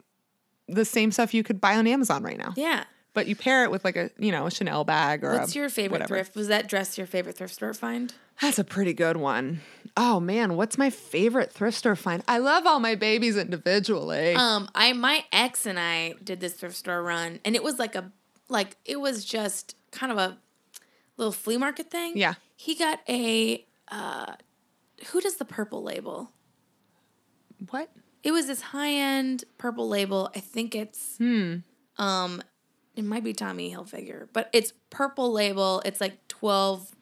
Speaker 2: the same stuff you could buy on Amazon right now.
Speaker 1: yeah.
Speaker 2: But you pair it with like a you know a Chanel bag or
Speaker 1: What's
Speaker 2: a
Speaker 1: your favorite
Speaker 2: whatever.
Speaker 1: thrift? Was that dress your favorite thrift store find?
Speaker 2: That's a pretty good one. Oh man, what's my favorite thrift store find? I love all my babies individually.
Speaker 1: Um, I my ex and I did this thrift store run, and it was like a like it was just kind of a little flea market thing.
Speaker 2: Yeah.
Speaker 1: He got a uh, who does the purple label?
Speaker 2: what?
Speaker 1: It was this high end purple label. I think it's
Speaker 2: Hmm.
Speaker 1: um, it might be Tommy Hilfiger, but it's purple label. It's like twelve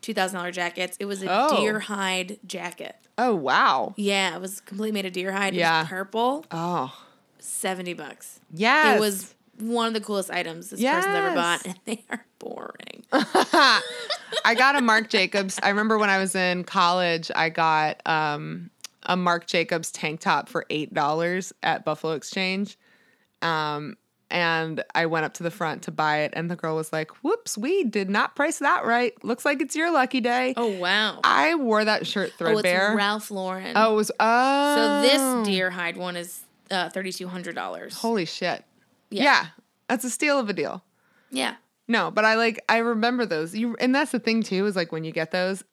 Speaker 1: two thousand dollar jackets. It was a
Speaker 2: Oh.
Speaker 1: deer hide jacket.
Speaker 2: Oh wow.
Speaker 1: Yeah, it was completely made of deer hide.
Speaker 2: Yeah.
Speaker 1: purple.
Speaker 2: Oh.
Speaker 1: Seventy bucks.
Speaker 2: Yeah,
Speaker 1: It was one of the coolest items this person's ever bought, and they are boring.
Speaker 2: I got a Marc Jacobs. I remember when I was in college, I got um, a Marc Jacobs tank top for eight dollars at Buffalo Exchange. Um, and I went up to the front to buy it, and the girl was like, "Whoops, we did not price that right. Looks like it's your lucky day."
Speaker 1: Oh wow!
Speaker 2: I wore that shirt
Speaker 1: oh, it's
Speaker 2: threadbare.
Speaker 1: Ralph Lauren.
Speaker 2: Oh, it was oh.
Speaker 1: so this deer hide one is uh, thirty two hundred dollars.
Speaker 2: Holy shit.
Speaker 1: Yeah.
Speaker 2: Yeah. That's a steal of a deal.
Speaker 1: Yeah.
Speaker 2: No, but I like I remember those. You and that's the thing too is like when you get those,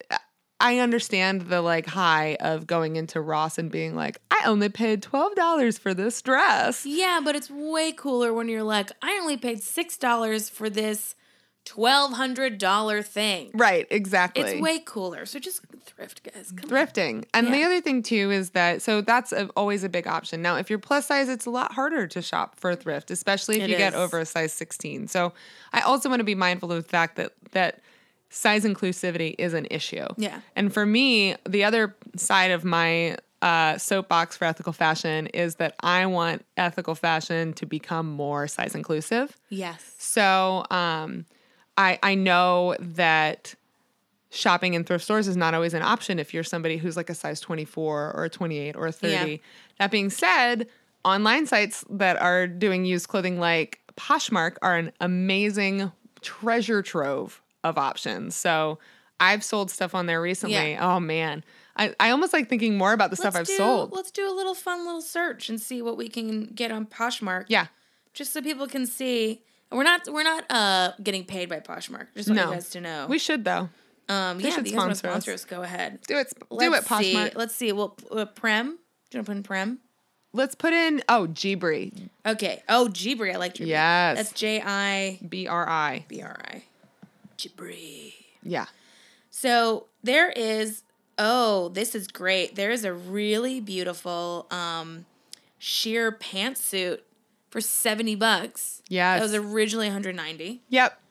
Speaker 2: I understand the like high of going into Ross and being like, I only paid twelve dollars for this dress.
Speaker 1: Yeah, but it's way cooler when you're like, I only paid six dollars for this twelve hundred dollar thing.
Speaker 2: Right, exactly.
Speaker 1: It's way cooler. So just thrift, guys. Come on.
Speaker 2: thrifting. And the other thing too is that so that's a, always a big option. Now, if you're plus size, it's a lot harder to shop for thrift, especially if
Speaker 1: It
Speaker 2: you get over a size 16. So I also want to be mindful of the fact that that size inclusivity is an issue.
Speaker 1: Yeah.
Speaker 2: And for me, the other side of my uh, soapbox for ethical fashion is that I want ethical fashion to become more size inclusive.
Speaker 1: Yes.
Speaker 2: So um, I I know that shopping in thrift stores is not always an option if you're somebody who's like a size 24 or a 28 or a 30.
Speaker 1: Yeah.
Speaker 2: That being said, online sites that are doing used clothing like Poshmark are an amazing treasure trove of options. So I've sold stuff on there recently.
Speaker 1: Yeah.
Speaker 2: Oh man. I, I almost like thinking more about the stuff I've
Speaker 1: do,
Speaker 2: sold.
Speaker 1: Let's do a little fun little search and see what we can get on Poshmark.
Speaker 2: Yeah.
Speaker 1: Just so people can see. We're not we're not uh getting paid by Poshmark. Just want
Speaker 2: No.
Speaker 1: you guys to know.
Speaker 2: We should though.
Speaker 1: um yeah,
Speaker 2: should
Speaker 1: if you guys want to
Speaker 2: sponsor us.
Speaker 1: us, go ahead.
Speaker 2: Do it. Do
Speaker 1: Let's
Speaker 2: it,
Speaker 1: see.
Speaker 2: Poshmark.
Speaker 1: Let's see. Well, uh, Prem. Do you want to put in Prem?
Speaker 2: Let's put in oh Jibri.
Speaker 1: Okay. Oh, Jibri. I like Jibri.
Speaker 2: Yes.
Speaker 1: That's J I
Speaker 2: B R I.
Speaker 1: B R I.
Speaker 2: Yeah.
Speaker 1: So there is. Oh, this is great. There is a really beautiful um, sheer pantsuit for seventy bucks.
Speaker 2: Yeah.
Speaker 1: That was originally one hundred ninety.
Speaker 2: Yep.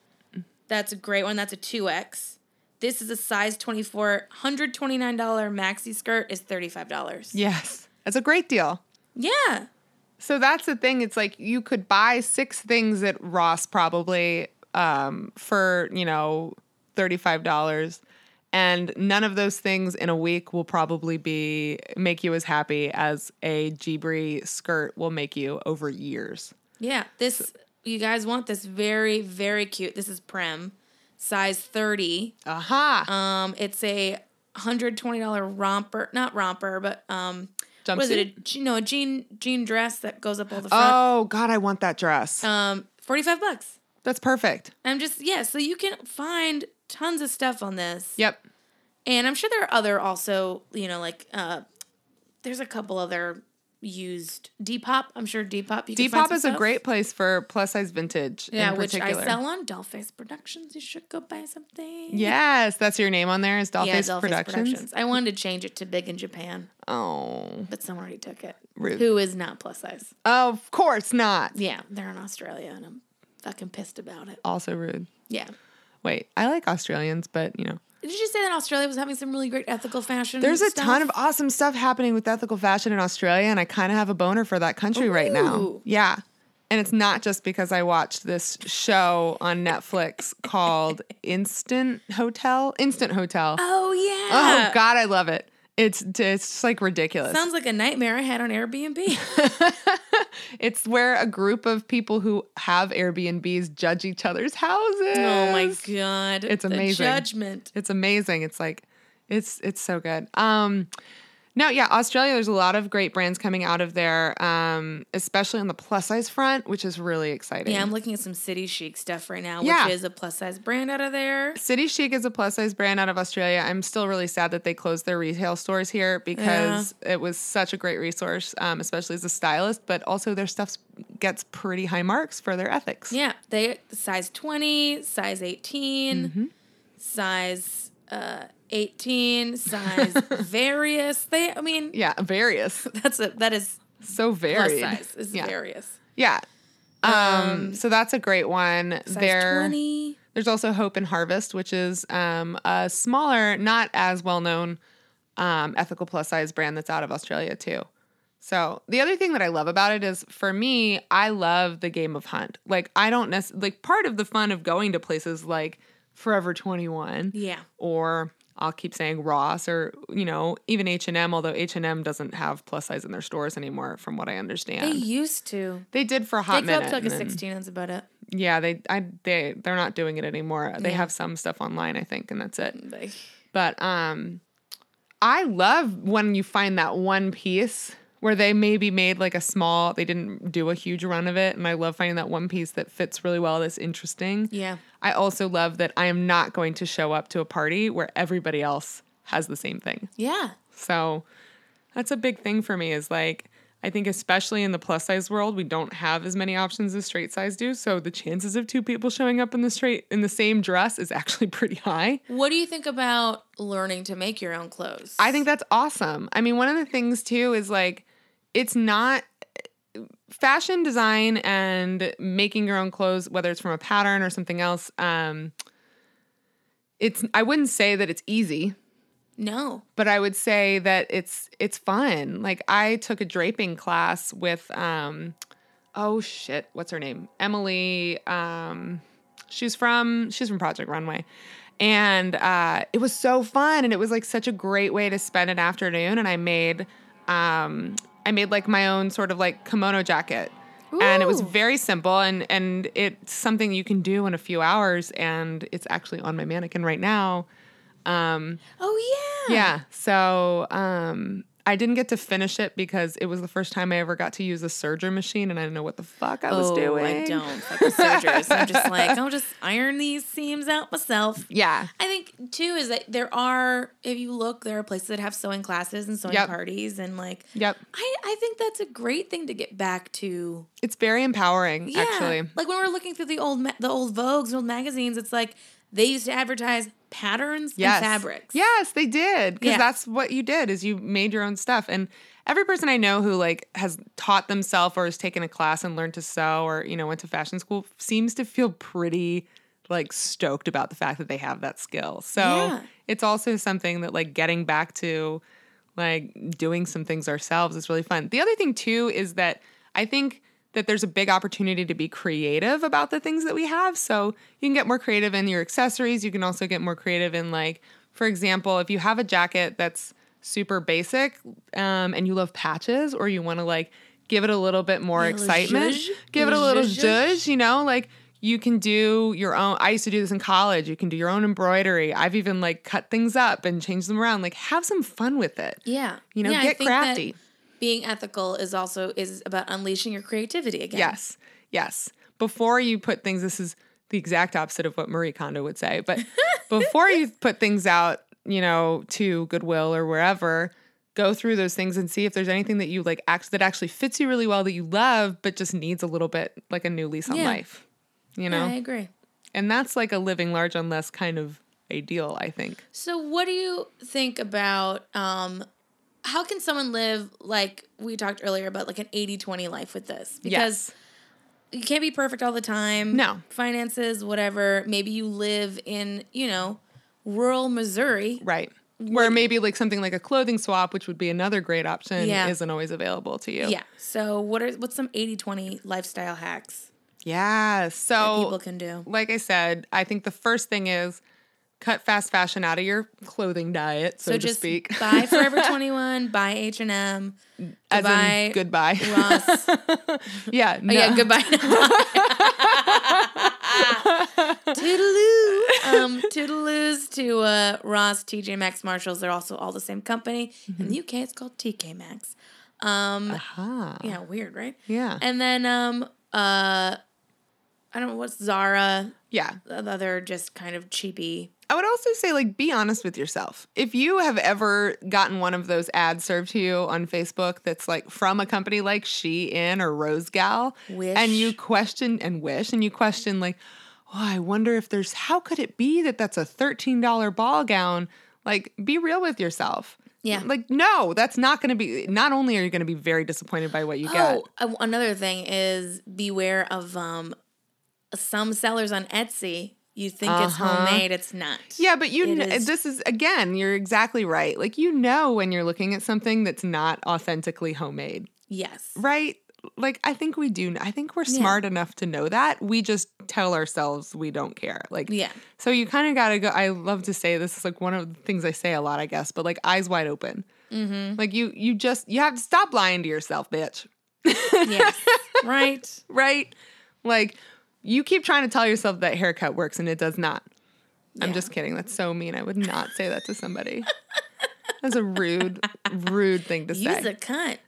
Speaker 1: That's a great one. That's a two X. This is a size twenty four. Hundred twenty nine dollar maxi skirt is thirty five dollars.
Speaker 2: Yes. That's a great deal.
Speaker 1: Yeah.
Speaker 2: So that's the thing. It's like you could buy six things at Ross probably um, for, you know, $35. And none of those things in a week will probably be make you as happy as a Jibri skirt will make you over years.
Speaker 1: Yeah, this you guys want this very very cute. This is Prem, size thirty.
Speaker 2: Aha.
Speaker 1: Um, it's a hundred twenty dollar romper, not romper, but um, what is it? A, no, a jean jean dress that goes up all the front.
Speaker 2: oh, God, I want that dress.
Speaker 1: Um, forty five bucks.
Speaker 2: That's perfect.
Speaker 1: I'm just yeah. So you can find tons of stuff on this.
Speaker 2: Yep.
Speaker 1: And I'm sure there are other also, you know, like uh, there's a couple other used Depop. I'm sure Depop. You can find
Speaker 2: Depop is a great place for plus size vintage.
Speaker 1: Yeah, which I
Speaker 2: particular.
Speaker 1: sell on Dollface Productions. You should go buy something.
Speaker 2: Yes, that's your name on there is Dollface,
Speaker 1: yeah, Dollface
Speaker 2: Productions.
Speaker 1: Productions. I wanted to change it to Big in Japan,
Speaker 2: Oh,
Speaker 1: but someone already took it.
Speaker 2: Rude.
Speaker 1: Who is not plus size?
Speaker 2: of course not.
Speaker 1: Yeah, they're in Australia, and I'm fucking pissed about it.
Speaker 2: Also rude.
Speaker 1: Yeah.
Speaker 2: Wait, I like Australians, but you know,
Speaker 1: Did you say that Australia was having some really great ethical fashion?
Speaker 2: there's a
Speaker 1: stuff?
Speaker 2: ton of awesome stuff happening with ethical fashion in Australia, and I kind of have a boner for that country right now. Yeah. And it's not just because I watched this show on Netflix called Instant Hotel. Instant Hotel.
Speaker 1: Oh yeah.
Speaker 2: Oh God, I love it. It's it's just like ridiculous.
Speaker 1: Sounds like a nightmare I had on Airbnb.
Speaker 2: it's where a group of people who have Airbnbs judge each other's houses.
Speaker 1: oh my god.
Speaker 2: It's
Speaker 1: The
Speaker 2: amazing.
Speaker 1: judgment.
Speaker 2: It's amazing. It's like it's it's so good. Um no, yeah, Australia, there's a lot of great brands coming out of there, um, especially on the plus size front, which is really exciting.
Speaker 1: Yeah, I'm looking at some City Chic stuff right now,
Speaker 2: Yeah.
Speaker 1: which is a plus size brand out of there.
Speaker 2: City Chic is a plus size brand out of Australia. I'm still really sad that they closed their retail stores here because it was such a great resource, um, especially as a stylist, but also their stuff gets pretty high marks for their ethics.
Speaker 1: Yeah, they size 20, size 18,
Speaker 2: Mm-hmm.
Speaker 1: size uh 18, size various. They I mean,
Speaker 2: Yeah, various.
Speaker 1: that's a that is
Speaker 2: So varied.
Speaker 1: size is
Speaker 2: yeah.
Speaker 1: various.
Speaker 2: Yeah. Um, so that's a great one. There
Speaker 1: 20.
Speaker 2: there's also Hope and Harvest, which is um, a smaller, not as well known um, ethical plus size brand that's out of Australia too. So the other thing that I love about it is for me, I love the game of hunt. Like I don't necessarily like part of the fun of going to places like Forever 21
Speaker 1: Yeah.
Speaker 2: or I'll keep saying Ross or you know even H and M. Although H and M doesn't have plus size in their stores anymore, from what I understand.
Speaker 1: They used to.
Speaker 2: They did for a
Speaker 1: They
Speaker 2: hot
Speaker 1: go up
Speaker 2: minute.
Speaker 1: to like a 16, that's about it.
Speaker 2: Yeah, they I they they're not doing it anymore. They
Speaker 1: Yeah.
Speaker 2: have some stuff online, I think, and that's it.
Speaker 1: They,
Speaker 2: But um I love when you find that one piece where they maybe made like a small, they didn't do a huge run of it. And I love finding that one piece that fits really well, that's interesting.
Speaker 1: Yeah.
Speaker 2: I also love that I am not going to show up to a party where everybody else has the same thing.
Speaker 1: Yeah.
Speaker 2: So that's a big thing for me is like, I think especially in the plus size world, we don't have as many options as straight size do. So the chances of two people showing up in the straight in the same dress is actually pretty high.
Speaker 1: What do you think about learning to make your own clothes?
Speaker 2: I think that's awesome. I mean, one of the things too is like it's not fashion design and making your own clothes, whether it's from a pattern or something else. Um, it's I wouldn't say that it's easy,
Speaker 1: no.
Speaker 2: but I would say that it's it's fun. Like I took a draping class with um, oh shit, what's her name? Emily. Um, she's from she's from Project Runway. And uh, it was so fun, and it was like such a great way to spend an afternoon. And I made, um, I made like my own sort of like kimono jacket, and it was very simple. And and it's something you can do in a few hours, and it's actually on my mannequin right now. Um,
Speaker 1: Oh yeah.
Speaker 2: yeah. So um, I didn't get to finish it because it was the first time I ever got to use a serger machine, and I didn't know what the fuck I was
Speaker 1: oh,
Speaker 2: doing. oh, doing.
Speaker 1: I don't fuck with sergers. I'm just like, I'll just iron these seams out myself.
Speaker 2: Yeah.
Speaker 1: I think too is that there are, if you look, there are places that have sewing classes and sewing
Speaker 2: Yep.
Speaker 1: parties, and like,
Speaker 2: Yep.
Speaker 1: I I think that's a great thing to get back to.
Speaker 2: It's very empowering,
Speaker 1: Yeah,
Speaker 2: actually.
Speaker 1: like when we're looking through the old ma- the old Vogues, old magazines, it's like they used to advertise patterns
Speaker 2: Yes.
Speaker 1: and fabrics.
Speaker 2: Yes, they did. Because
Speaker 1: Yeah.
Speaker 2: that's what you did is you made your own stuff. And every person I know who like has taught themselves or has taken a class and learned to sew or, you know, went to fashion school seems to feel pretty like stoked about the fact that they have that skill. So
Speaker 1: Yeah.
Speaker 2: it's also something that like getting back to like doing some things ourselves is really fun. The other thing too is that I think that there's a big opportunity to be creative about the things that we have. So you can get more creative in your accessories. You can also get more creative in like, for example, if you have a jacket that's super basic um, and you love patches or you want to like give it a little bit more
Speaker 1: little
Speaker 2: excitement,
Speaker 1: zhuzh,
Speaker 2: give it a
Speaker 1: little zhuzh.
Speaker 2: you know, like you can do your own i used to do this in college. You can do your own embroidery. I've even like cut things up and changed them around. Like have some fun with it.
Speaker 1: Yeah,
Speaker 2: you know
Speaker 1: Yeah,
Speaker 2: get crafty
Speaker 1: Being ethical is also is about unleashing your creativity again.
Speaker 2: yes yes before you put things this is the exact opposite of what marie kondo would say but before you put things out you know to goodwill or wherever go through those things and see if there's anything that you like act that actually fits you really well that you love but just needs a little bit like a new lease on
Speaker 1: Yeah.
Speaker 2: life you know
Speaker 1: Yeah, I agree.
Speaker 2: And that's like a living large on less kind of ideal, I think.
Speaker 1: So, what do you think about um, how can someone live like we talked earlier about like an 80-20 life with this? Because you can't be perfect all the time.
Speaker 2: No.
Speaker 1: Finances, whatever. Maybe you live in, you know, rural Missouri.
Speaker 2: Right. Where maybe like something like a clothing swap, which would be another great option,
Speaker 1: Yeah.
Speaker 2: isn't always available to you.
Speaker 1: Yeah. So, what are what's some 80-20 lifestyle hacks
Speaker 2: Yeah.
Speaker 1: that
Speaker 2: So,
Speaker 1: people can do?
Speaker 2: like I said, I think the first thing is cut fast fashion out of your clothing diet, so,
Speaker 1: So,
Speaker 2: to
Speaker 1: just
Speaker 2: speak.
Speaker 1: buy Forever 21, buy H&M,
Speaker 2: As
Speaker 1: buy
Speaker 2: goodbye.
Speaker 1: Ross.
Speaker 2: yeah.
Speaker 1: Oh
Speaker 2: No.
Speaker 1: yeah, goodbye. Toodaloo. Um, toodaloos to uh, Ross, TJ Maxx, Marshalls. They're also all the same company. In the UK, it's called TK Maxx. Um,
Speaker 2: Aha.
Speaker 1: yeah, weird, right?
Speaker 2: Yeah.
Speaker 1: And then um, uh, I don't know what's Zara.
Speaker 2: Yeah.
Speaker 1: The other just kind of cheapy.
Speaker 2: I would also say, like, be honest with yourself. If you have ever gotten one of those ads served to you on Facebook that's like from a company like Shein or Rose Gal,
Speaker 1: Wish.
Speaker 2: and you question and wish, and you question, like, oh, I wonder if there's, how could it be that that's a $13 ball gown? Like, be real with yourself.
Speaker 1: Yeah.
Speaker 2: Like, no, that's not going to be, not only are you going to be very disappointed by what you get.
Speaker 1: Oh, uh, another thing is beware of um, some sellers on Etsy. You think it's
Speaker 2: Uh-huh.
Speaker 1: homemade, it's not.
Speaker 2: Yeah, but you kn-
Speaker 1: is-
Speaker 2: this is again, you're exactly right. Like you know when you're looking at something that's not authentically homemade,
Speaker 1: Yes.
Speaker 2: right? Like I think we do. I think we're
Speaker 1: Yeah.
Speaker 2: smart enough to know that. We just tell ourselves we don't care. Like
Speaker 1: Yeah.
Speaker 2: So you kind of got to go. I love to say this is like one of the things I say a lot, I guess. But like eyes wide open.
Speaker 1: Mm-hmm.
Speaker 2: Like you, you just you have to stop lying to yourself, bitch.
Speaker 1: Yes. right.
Speaker 2: right? Like you keep trying to tell yourself that haircut works and it does not. I'm just kidding. That's so mean. I would not say that to somebody. That's a rude, rude thing to say.
Speaker 1: Use
Speaker 2: say.
Speaker 1: a cunt.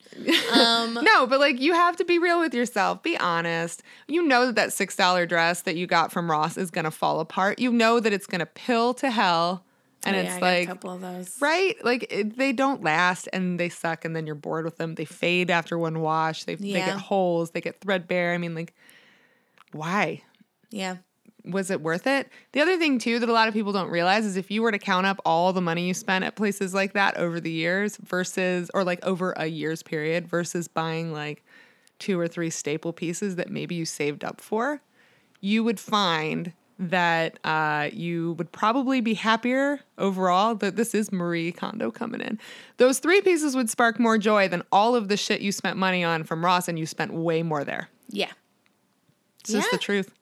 Speaker 1: Um,
Speaker 2: No, but like you have to be real with yourself. Be honest. You know that that six dollar dress that you got from Ross is gonna fall apart. You know that it's gonna pill to hell, and
Speaker 1: oh, yeah,
Speaker 2: it's
Speaker 1: got a
Speaker 2: like
Speaker 1: couple of those.
Speaker 2: right, like it, they don't last and they suck, and then you're bored with them. They fade after one wash. They they get holes. They get threadbare. I mean, like, why?
Speaker 1: Yeah.
Speaker 2: was it worth it? The other thing too that a lot of people don't realize is if you were to count up all the money you spent at places like that over the years versus or like over a year's period versus buying like two or three staple pieces that maybe you saved up for, you would find that uh, you would probably be happier overall. That this is Marie Kondo coming in. Those three pieces would spark more joy than all of the shit you spent money on from Ross, and you spent way more there.
Speaker 1: Yeah.
Speaker 2: It's just the truth.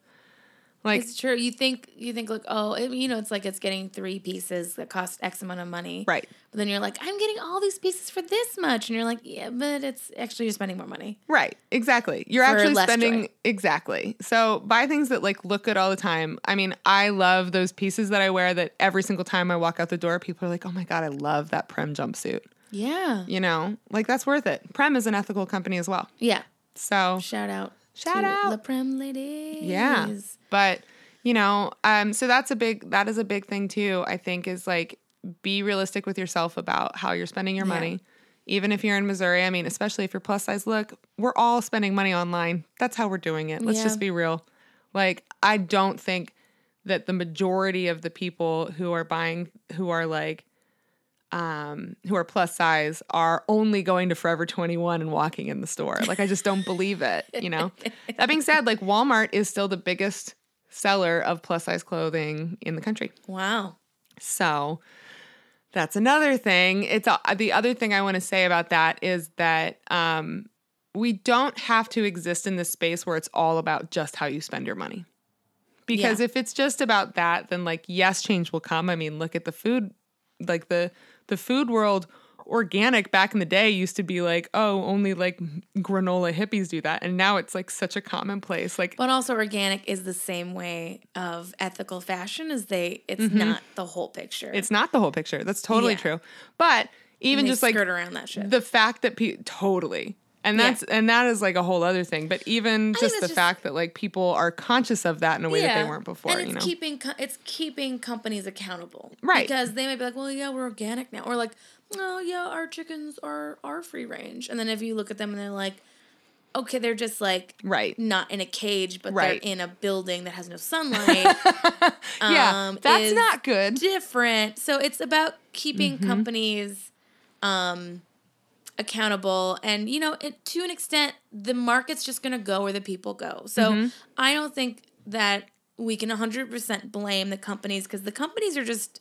Speaker 2: Like
Speaker 1: It's true. You think you think like oh it, you know it's like it's getting three pieces that cost X amount of money.
Speaker 2: right.
Speaker 1: But then you're like I'm getting all these pieces for this much, and you're like yeah, but it's actually you're spending more money.
Speaker 2: Right, exactly. You're actually spending
Speaker 1: joy.
Speaker 2: exactly. So buy things that like look good all the time. I mean, I love those pieces that I wear that every single time I walk out the door, people are like, "Oh my god, I love that Prem jumpsuit."
Speaker 1: Yeah.
Speaker 2: You know, like that's worth it. Prem is an ethical company as well.
Speaker 1: Yeah.
Speaker 2: So
Speaker 1: Shout out.
Speaker 2: Shout
Speaker 1: to
Speaker 2: out.
Speaker 1: La Prem ladies.
Speaker 2: yeah, but you know, um, so that's a big that is a big thing too. I think is like be realistic with yourself about how you're spending your
Speaker 1: Yeah.
Speaker 2: money. Even if you're in Missouri, I mean, especially if you're plus size, look, we're all spending money online. That's how we're doing it. Let's
Speaker 1: Yeah.
Speaker 2: just be real. Like, I don't think that the majority of the people who are buying, who are like, um, who are plus size, are only going to Forever 21 and walking in the store. Like, I just don't believe it, you know? that being said, like, Walmart is still the biggest seller of plus size clothing in the country.
Speaker 1: Wow.
Speaker 2: So that's another thing. It's uh, the other thing I want to say about that is that um, we don't have to exist in this space where it's all about just how you spend your money. Because
Speaker 1: Yeah.
Speaker 2: if it's just about that, then like yes, change will come. I mean, look at the food, like the the food world. Organic back in the day used to be like, oh, only like granola hippies do that, and now it's like such a commonplace. Like,
Speaker 1: But also organic is the same way of ethical fashion as they it's not the whole picture.
Speaker 2: Mm-hmm. it's not the whole picture. That's totally
Speaker 1: Yeah.
Speaker 2: true. But even just like
Speaker 1: around that shit.
Speaker 2: the fact that people totally and
Speaker 1: Yeah.
Speaker 2: that's and that is like a whole other thing but even
Speaker 1: think
Speaker 2: just the
Speaker 1: just-
Speaker 2: fact that like people are conscious of that in a way that they weren't before
Speaker 1: and it's
Speaker 2: you know
Speaker 1: keeping it's keeping companies accountable,
Speaker 2: Right.
Speaker 1: Because they might be like, well, yeah, we're organic now, or like, oh yeah, our chickens are are free range, and then if you look at them and they're like, okay, they're just like
Speaker 2: right
Speaker 1: not in a cage, but
Speaker 2: Right.
Speaker 1: they're in a building that has no sunlight.
Speaker 2: yeah
Speaker 1: um,
Speaker 2: that's not good
Speaker 1: different. So it's about keeping
Speaker 2: Mm-hmm.
Speaker 1: companies um accountable and you know it, to an extent the market's just going to go where the people go. So
Speaker 2: Mm-hmm.
Speaker 1: I don't think that we can 100% blame the companies because the companies are just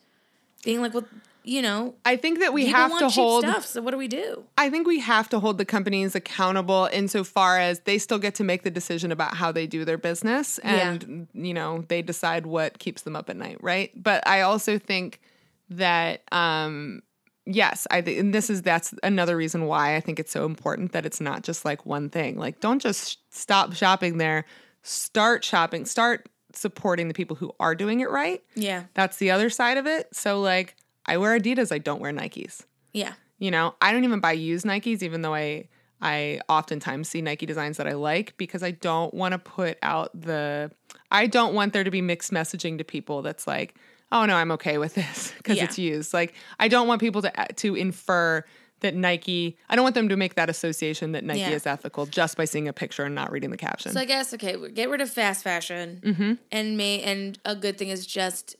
Speaker 1: being like well you know
Speaker 2: i think that we have to hold
Speaker 1: stuff so what do we do
Speaker 2: i think we have to hold the companies accountable insofar as they still get to make the decision about how they do their business and you know they decide what keeps them up at night right but i also think that um yes i think and this is that's another reason why i think it's so important that it's not just like one thing. Like don't just stop shopping there. Start shopping start supporting the people who are doing it right.
Speaker 1: Yeah.
Speaker 2: That's the other side of it. So like i wear adidas i don't wear nikes.
Speaker 1: Yeah.
Speaker 2: You know i don't even buy used nikes even though i i oftentimes see nike designs that i like because i don't want to put out the i don't want there to be mixed messaging to people that's like oh no i'm okay with this because
Speaker 1: Yeah.
Speaker 2: it's used like i don't want people to to infer that nike i don't want them to make that association that nike
Speaker 1: Yeah.
Speaker 2: is ethical just by seeing a picture and not reading the caption
Speaker 1: So I guess okay, get rid of fast fashion,
Speaker 2: Mm-hmm.
Speaker 1: and may and a good thing is just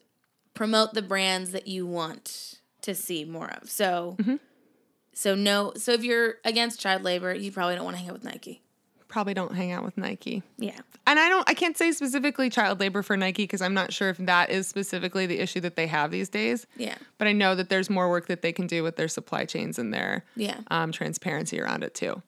Speaker 1: promote the brands that you want to see more of. So,
Speaker 2: Mm-hmm.
Speaker 1: so no, so if you're against child labor, you probably don't want to hang out with Nike.
Speaker 2: Probably don't hang out with nike
Speaker 1: Yeah,
Speaker 2: and I don't I can't say specifically child labor for Nike because I'm not sure if that is specifically the issue that they have these days.
Speaker 1: yeah,
Speaker 2: But I know that there's more work that they can do with their supply chains and their
Speaker 1: yeah.
Speaker 2: um, transparency around it too.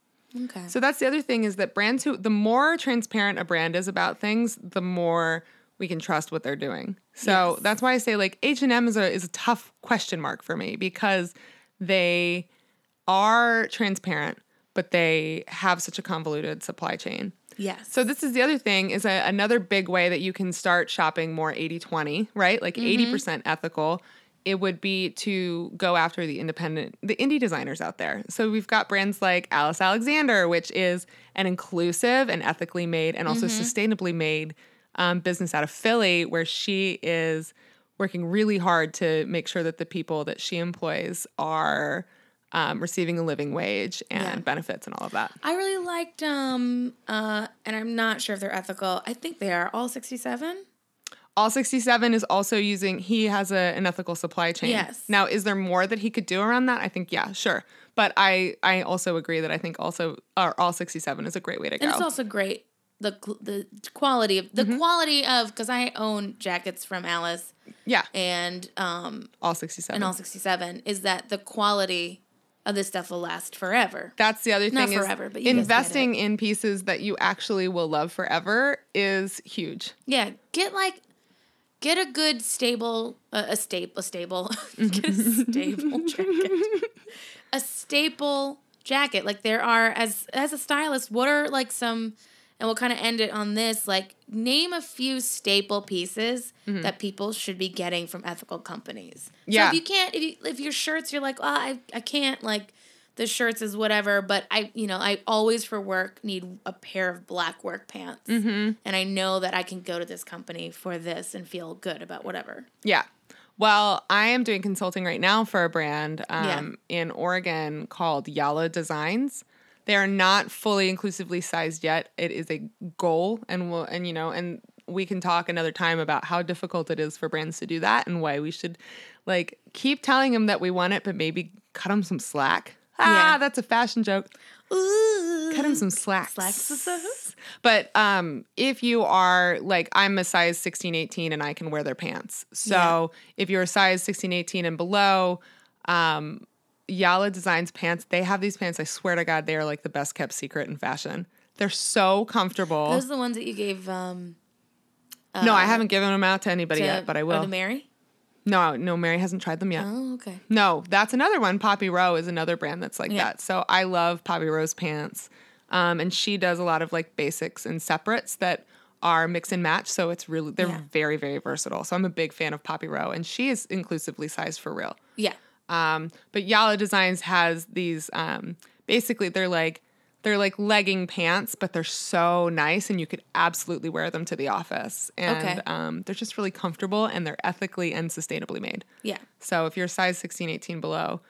Speaker 1: Okay.
Speaker 2: So that's the other thing is that brands who the more transparent a brand is about things, the more we can trust what they're doing. So
Speaker 1: Yes.
Speaker 2: that's why I say like H and M is a is a tough question mark for me because they are transparent, but they have such a convoluted supply chain.
Speaker 1: yes.
Speaker 2: So this is the other thing is a, another big way that you can start shopping more 80-20, right? Like
Speaker 1: Mm-hmm.
Speaker 2: 80% ethical it would be to go after the independent, the indie designers out there. So we've got brands like Alice Alexander, which is an inclusive and ethically made and also sustainably made um, business out of Philly, where she is working really hard to make sure that the people that she employs are um, receiving a living wage and
Speaker 1: Yeah.
Speaker 2: benefits and all of that.
Speaker 1: I really liked um uh and I'm not sure if they're ethical. I think they are all 67.
Speaker 2: All 67 is also using, he has a, an ethical supply chain.
Speaker 1: Yes.
Speaker 2: Now, is there more that he could do around that? I think, yeah, sure. But I, I also agree that I think also, or all 67 is a great way to
Speaker 1: And
Speaker 2: go.
Speaker 1: it's also great the the quality of the
Speaker 2: Mm-hmm.
Speaker 1: quality of cuz I own jackets from Alice
Speaker 2: yeah,
Speaker 1: and um
Speaker 2: all 67.
Speaker 1: and all 67 is that the quality of this stuff will last forever.
Speaker 2: That's the other
Speaker 1: Not
Speaker 2: thing is
Speaker 1: forever, but you
Speaker 2: investing in pieces that you actually will love forever is huge.
Speaker 1: Yeah, get like get a good stable uh, a staple a stable get a stable jacket. A staple jacket. Like there are as as a stylist, what are like some and we'll kind of end it on this like name a few staple pieces that people should be getting from ethical companies.
Speaker 2: Yeah.
Speaker 1: So if you can't if you, if your shirts you're like, "Oh, I I can't like the shirts is whatever, but I, you know, I always for work need a pair of black work pants, mm-hmm. and I know that I can go to this company for this and feel good about whatever.
Speaker 2: Yeah. Well, I am doing consulting right now for a brand um, in Oregon called Yala Designs. They are not fully inclusively sized yet. It is a goal, and we'll, and you know, and we can talk another time about how difficult it is for brands to do that and why we should like keep telling them that we want it, but maybe cut them some slack. Ah,
Speaker 1: Yeah.
Speaker 2: that's a fashion joke.
Speaker 1: Ooh,
Speaker 2: Cut him some slack.
Speaker 1: Slacks.
Speaker 2: But um, if you are like, I'm a size 16, 18, and I can wear their pants. So
Speaker 1: Yeah.
Speaker 2: if you're a size 16, 18 and below, um, Yala Designs pants, they have these pants. I swear to God, they are like the best kept secret in fashion. They're so comfortable.
Speaker 1: Those are the ones that you gave um
Speaker 2: no, I haven't given them out to anybody
Speaker 1: to,
Speaker 2: yet, but I
Speaker 1: oh,
Speaker 2: will.
Speaker 1: to Mary.
Speaker 2: no, no, Mary hasn't tried them yet.
Speaker 1: Oh, okay.
Speaker 2: No, that's another one. Poppy Row is another brand that's like
Speaker 1: Yeah.
Speaker 2: that. So I love Poppy Row's pants. Um, and she does a lot of like basics and separates that are mix and match. So it's really, they're
Speaker 1: Yeah.
Speaker 2: very, very versatile. So I'm a big fan of Poppy Row and she is inclusively sized for real.
Speaker 1: Yeah.
Speaker 2: Um, but Yala Designs has these, um, basically they're like, they're like legging pants, but they're so nice and you could absolutely wear them to the office. And
Speaker 1: Okay.
Speaker 2: um, they're just really comfortable and they're ethically and sustainably made.
Speaker 1: Yeah.
Speaker 2: So if you're size 16, 18 below,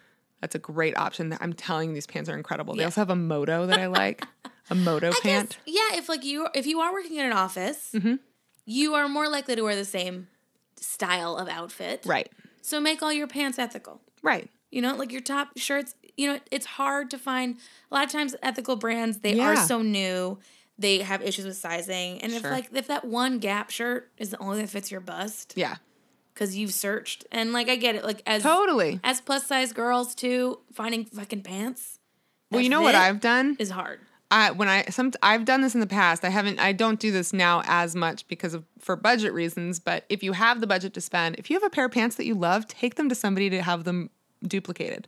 Speaker 2: that's a great option. I'm telling you, these pants are incredible. They
Speaker 1: Yeah.
Speaker 2: also have a moto that I like, a moto
Speaker 1: I
Speaker 2: pant.
Speaker 1: guess, yeah, if like you if you are working in an office,
Speaker 2: Mm-hmm.
Speaker 1: you are more likely to wear the same style of outfit.
Speaker 2: Right,
Speaker 1: So make all your pants ethical.
Speaker 2: Right.
Speaker 1: You know, like your top shirts, you know, it's hard to find a lot of times ethical brands, they
Speaker 2: Yeah.
Speaker 1: are so new. They have issues with sizing. And if like if that one gap shirt is the only that fits your bust
Speaker 2: Yeah,
Speaker 1: cuz you've searched and like I get it like as
Speaker 2: totally.
Speaker 1: as plus size girls too, finding fucking pants
Speaker 2: Well, you know what I've done?
Speaker 1: is hard.
Speaker 2: I when I some I've done this in the past. I haven't. I don't do this now as much because of for budget reasons. But if you have the budget to spend, if you have a pair of pants that you love, take them to somebody to have them duplicated.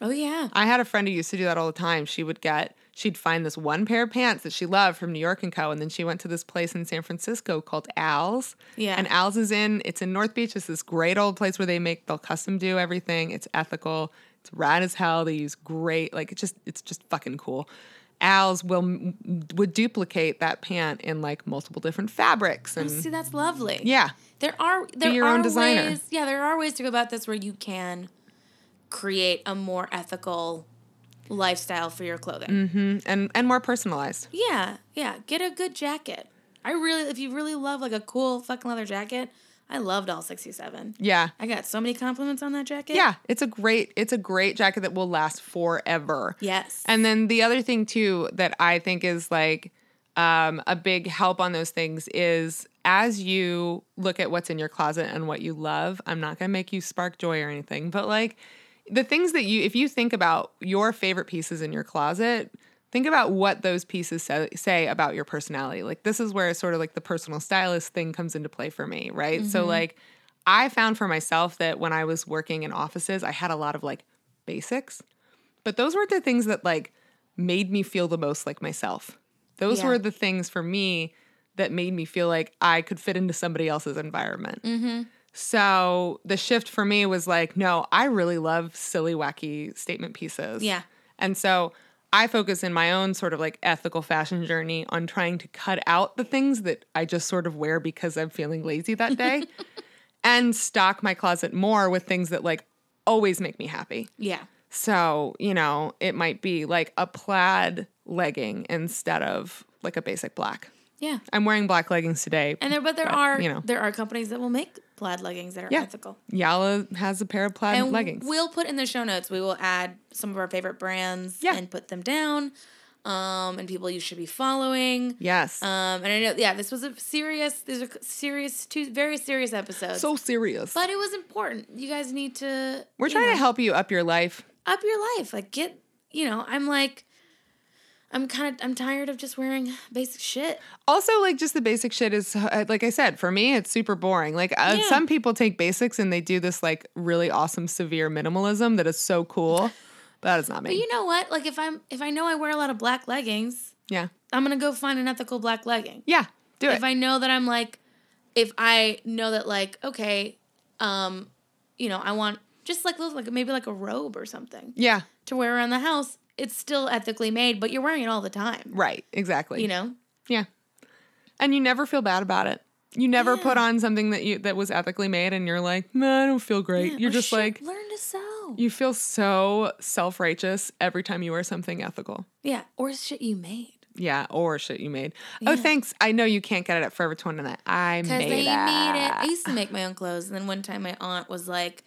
Speaker 1: Oh yeah.
Speaker 2: I had a friend who used to do that all the time. She would get, she'd find this one pair of pants that she loved from New York and Co. And then she went to this place in San Francisco called Al's.
Speaker 1: Yeah.
Speaker 2: And Al's is in, it's in North Beach. It's this great old place where they make, they'll custom do everything. It's ethical. It's rad as hell. They use great, like it's just, it's just fucking cool. Al's will would duplicate that pant in like multiple different fabrics oh, and
Speaker 1: See, that's lovely.
Speaker 2: yeah,
Speaker 1: There are there
Speaker 2: your
Speaker 1: are
Speaker 2: own designer.
Speaker 1: ways. Yeah, there are ways to go about this where you can create a more ethical lifestyle for your clothing.
Speaker 2: and and more personalized.
Speaker 1: Yeah, yeah. Get a good jacket. I really, if you really love like a cool fucking leather jacket, I loved all sixty seven.
Speaker 2: Yeah.
Speaker 1: I got so many compliments on that jacket.
Speaker 2: Yeah, it's a great it's a great jacket that will last forever.
Speaker 1: Yes.
Speaker 2: And then the other thing too that I think is like um, a big help on those things is as you look at what's in your closet and what you love. I'm not gonna make you spark joy or anything, but like the things that you if you think about your favorite pieces in your closet. Think about what those pieces say, say about your personality. Like this is where sort of like the personal stylist thing comes into play for me, right? So mm-hmm. like I found for myself that when I was working in offices, I had a lot of like basics, but those were the things that like made me feel the most like myself. Those
Speaker 1: Yeah.
Speaker 2: were the things for me that made me feel like I could fit into somebody else's environment. Mm-hmm. So the shift for me was like, no, I really love silly, wacky statement pieces.
Speaker 1: Yeah.
Speaker 2: And so I focus in my own sort of like ethical fashion journey on trying to cut out the things that I just sort of wear because I'm feeling lazy that day and stock my closet more with things that like always make me happy.
Speaker 1: Yeah.
Speaker 2: So, you know, it might be like a plaid legging instead of like a basic black.
Speaker 1: Yeah.
Speaker 2: I'm wearing black leggings today.
Speaker 1: And there, but there
Speaker 2: But,
Speaker 1: are
Speaker 2: you know.
Speaker 1: there are companies that will make plaid leggings that are
Speaker 2: Yeah.
Speaker 1: ethical.
Speaker 2: Yala has a pair of plaid
Speaker 1: And
Speaker 2: leggings.
Speaker 1: we'll put in the show notes. We will add some of our favorite brands
Speaker 2: Yeah.
Speaker 1: and put them down. Um, and people you should be following.
Speaker 2: yes.
Speaker 1: Um, and I know, yeah, this was a serious. These are serious, two very serious episodes.
Speaker 2: so serious.
Speaker 1: but it was important. You guys need to.
Speaker 2: We're trying
Speaker 1: know,
Speaker 2: to help you up your life.
Speaker 1: up your life. Like get, you know, I'm like, I'm kind of, I'm tired of just wearing basic shit.
Speaker 2: Also, like just the basic shit is uh, like I said, for me it's super boring. Like uh,
Speaker 1: Yeah.
Speaker 2: some people take basics and they do this like really awesome severe minimalism that is so cool. But that is not me.
Speaker 1: But you know what? Like if I'm, if I know I wear a lot of black leggings,
Speaker 2: yeah.
Speaker 1: I'm gonna go find an ethical black legging.
Speaker 2: Yeah. Do it.
Speaker 1: if I know that I'm like, if I know that like, okay, um, you know, I want just like like maybe like a robe or something
Speaker 2: yeah.
Speaker 1: to wear around the house. It's still ethically made, but you're wearing it all the time.
Speaker 2: Right. Exactly.
Speaker 1: You know?
Speaker 2: Yeah. And you never feel bad about it. You never
Speaker 1: Yeah.
Speaker 2: put on something that you that was ethically made and you're like, "Nah, I don't feel great."
Speaker 1: Yeah,
Speaker 2: you're just like
Speaker 1: learn to sew.
Speaker 2: you feel so self-righteous every time you wear something ethical.
Speaker 1: yeah, or shit you made.
Speaker 2: Yeah, or shit you made. Oh, thanks. I know you can't get it at Forever 21. I
Speaker 1: Because
Speaker 2: made
Speaker 1: they
Speaker 2: it.
Speaker 1: made it. I used to make my own clothes, and then one time my aunt was like,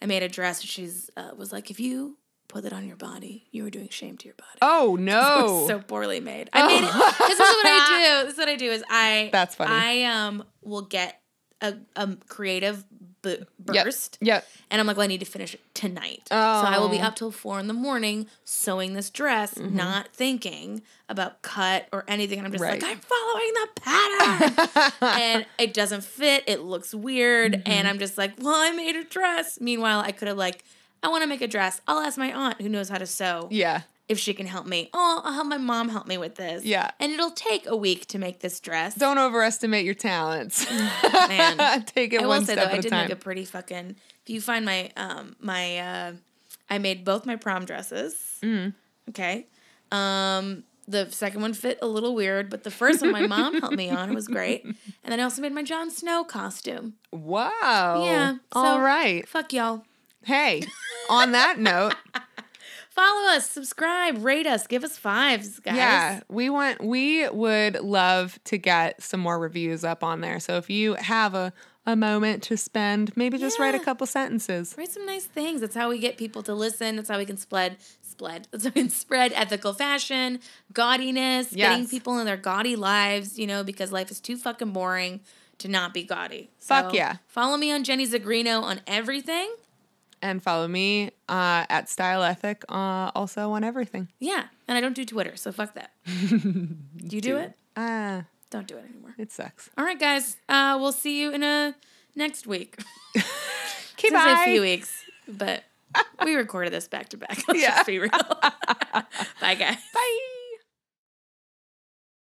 Speaker 1: I made a dress, and she's uh, was like, if you put it on your body, you were doing shame to your body.
Speaker 2: Oh no.
Speaker 1: so poorly made. I made it. This is what I do. This is what I do. Is I
Speaker 2: That's funny.
Speaker 1: I um will get a, a creative
Speaker 2: Yep.
Speaker 1: burst,
Speaker 2: Yep.
Speaker 1: and I'm like, well, I need to finish it tonight. So I will be
Speaker 2: Oh.
Speaker 1: up till four in the morning sewing this dress,
Speaker 2: Mm-hmm.
Speaker 1: not thinking about cut or anything. And I'm just like, I'm following the pattern, and it doesn't fit. It looks weird,
Speaker 2: Mm-hmm.
Speaker 1: and I'm just like, well, I made a dress. Meanwhile, I could have like. I want to make a dress. I'll ask my aunt who knows how to sew
Speaker 2: yeah.
Speaker 1: if she can help me. Oh, I'll have my mom help me with this.
Speaker 2: Yeah.
Speaker 1: And it'll take a week to make this dress.
Speaker 2: Don't overestimate your talents.
Speaker 1: Man.
Speaker 2: Take it
Speaker 1: I
Speaker 2: one
Speaker 1: will say
Speaker 2: step
Speaker 1: though, I
Speaker 2: at a
Speaker 1: did
Speaker 2: time.
Speaker 1: make a pretty fucking. If you find my um my uh, I made both my prom dresses.
Speaker 2: Mm.
Speaker 1: Okay. Um, the second one fit a little weird, but the first one my mom helped me on. Was great. And then I also made my Jon Snow costume.
Speaker 2: wow.
Speaker 1: Yeah,
Speaker 2: All
Speaker 1: so-
Speaker 2: right.
Speaker 1: Fuck y'all.
Speaker 2: Hey, on that note,
Speaker 1: Follow us, subscribe, rate us, give us fives, guys.
Speaker 2: yeah, we want we would love to get some more reviews up on there. So if you have a a moment to spend, maybe just write a couple sentences.
Speaker 1: Write some nice things. That's how we get people to listen. That's how we can spread spread. That's how we can spread ethical fashion, gaudiness, getting people in their gaudy lives, you know, because life is too fucking boring to not be gaudy.
Speaker 2: Fuck
Speaker 1: So,
Speaker 2: yeah.
Speaker 1: Follow me on Jenny Zagrino on everything.
Speaker 2: And follow me uh, at Style Ethic uh, also on everything.
Speaker 1: Yeah. And I don't do Twitter, so fuck that. do you do it?
Speaker 2: Ah,
Speaker 1: Don't do it anymore.
Speaker 2: it sucks.
Speaker 1: All right, guys. Uh, we'll see you in a next week.
Speaker 2: Okay,
Speaker 1: It's gonna say
Speaker 2: bye.
Speaker 1: a few weeks, but we recorded this back to back. Let's
Speaker 2: Yeah.
Speaker 1: just be real. Bye, guys.
Speaker 2: Bye.